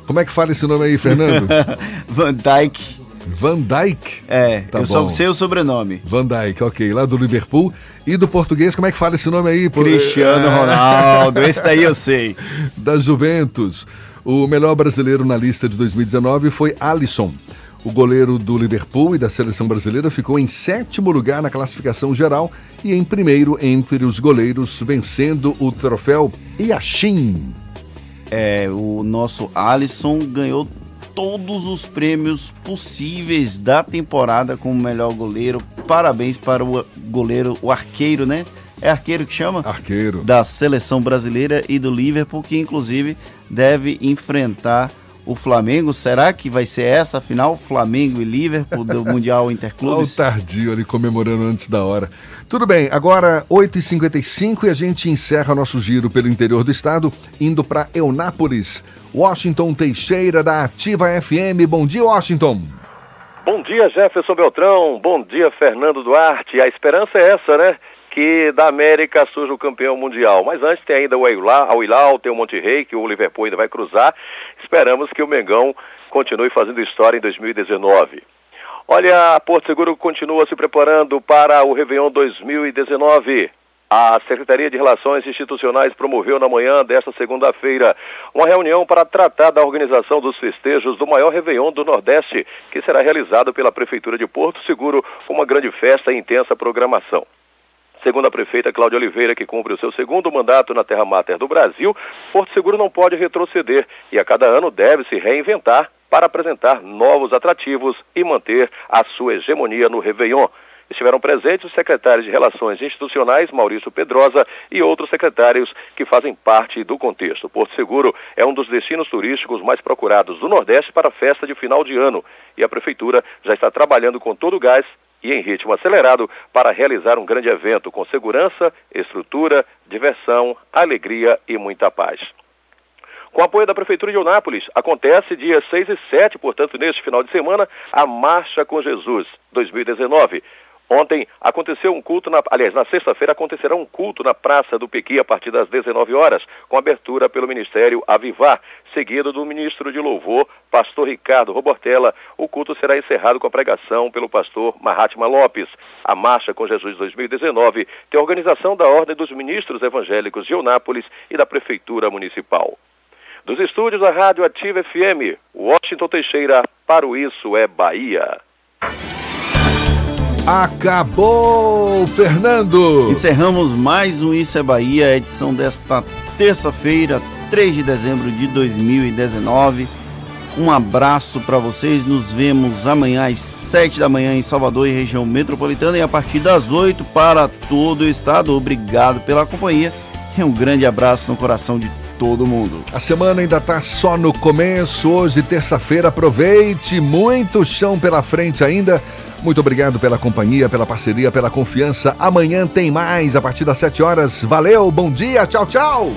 Como é que fala esse nome aí, Fernando? Van Dijk. Van Dijk? É, Tá eu bom. só sei o sobrenome. Van Dijk, ok. Lá do Liverpool. E do português, como é que fala esse nome aí? Cristiano Ronaldo, esse daí eu sei. Da Juventus. O melhor brasileiro na lista de 2019 foi Alisson. O goleiro do Liverpool e da seleção brasileira ficou em sétimo lugar na classificação geral e em primeiro entre os goleiros, vencendo o troféu Yashin. É, o nosso Alisson ganhou todos os prêmios possíveis da temporada como melhor goleiro. Parabéns para o goleiro, o arqueiro, né? É arqueiro que chama? Arqueiro. Da seleção brasileira e do Liverpool, que inclusive deve enfrentar o Flamengo. Será que vai ser essa a final? Flamengo e Liverpool do Mundial Olha o Interclubes? tardio ali comemorando antes da hora. Tudo bem, agora 8h55 e a gente encerra nosso giro pelo interior do estado, indo para Eunápolis. Washington Teixeira, da Ativa FM. Bom dia, Washington. Bom dia, Jefferson Beltrão. Bom dia, Fernando Duarte. A esperança é essa, né? Que da América surja o campeão mundial. Mas antes tem ainda o Al Hilal, tem o Monte Rey, que o Liverpool ainda vai cruzar. Esperamos que o Mengão continue fazendo história em 2019. Olha, Porto Seguro continua se preparando para o Réveillon 2019. A Secretaria de Relações Institucionais promoveu na manhã desta segunda-feira uma reunião para tratar da organização dos festejos do maior Réveillon do Nordeste, que será realizado pela Prefeitura de Porto Seguro uma grande festa e intensa programação. Segundo a prefeita Cláudia Oliveira, que cumpre o seu segundo mandato na Terra Máter do Brasil, Porto Seguro não pode retroceder e a cada ano deve se reinventar para apresentar novos atrativos e manter a sua hegemonia no Réveillon. Estiveram presentes os secretários de Relações Institucionais, Maurício Pedrosa, e outros secretários que fazem parte do contexto. Porto Seguro é um dos destinos turísticos mais procurados do Nordeste para a festa de final de ano e a Prefeitura já está trabalhando com todo o gás e em ritmo acelerado para realizar um grande evento com segurança, estrutura, diversão, alegria e muita paz. Com apoio da Prefeitura de Onápolis, acontece dia 6 e 7, portanto, neste final de semana, a Marcha com Jesus 2019. Ontem aconteceu um culto, na, aliás, na sexta-feira acontecerá um culto na Praça do Pequi a partir das 19 horas, com abertura pelo Ministério Avivar, seguido do ministro de Louvor, pastor Ricardo Robortella. O culto será encerrado com a pregação pelo pastor Mahatma Lopes. A Marcha com Jesus 2019 tem a organização da Ordem dos Ministros Evangélicos de Onápolis e da Prefeitura Municipal. Dos estúdios da Rádio Ativa FM, Washington Teixeira, para o Isso é Bahia. Acabou, Fernando! Encerramos mais um Isso é Bahia, edição desta terça-feira, 3 de dezembro de 2019. Um abraço para vocês. Nos vemos amanhã às 7 da manhã em Salvador e região metropolitana e a partir das 8 para todo o estado. Obrigado pela companhia e um grande abraço no coração de todo mundo. A semana ainda está só no começo. Hoje, terça-feira, aproveite. Muito chão pela frente ainda. Muito obrigado pela companhia, pela parceria, pela confiança. Amanhã tem mais a partir das 7 horas. Valeu, bom dia, tchau, tchau.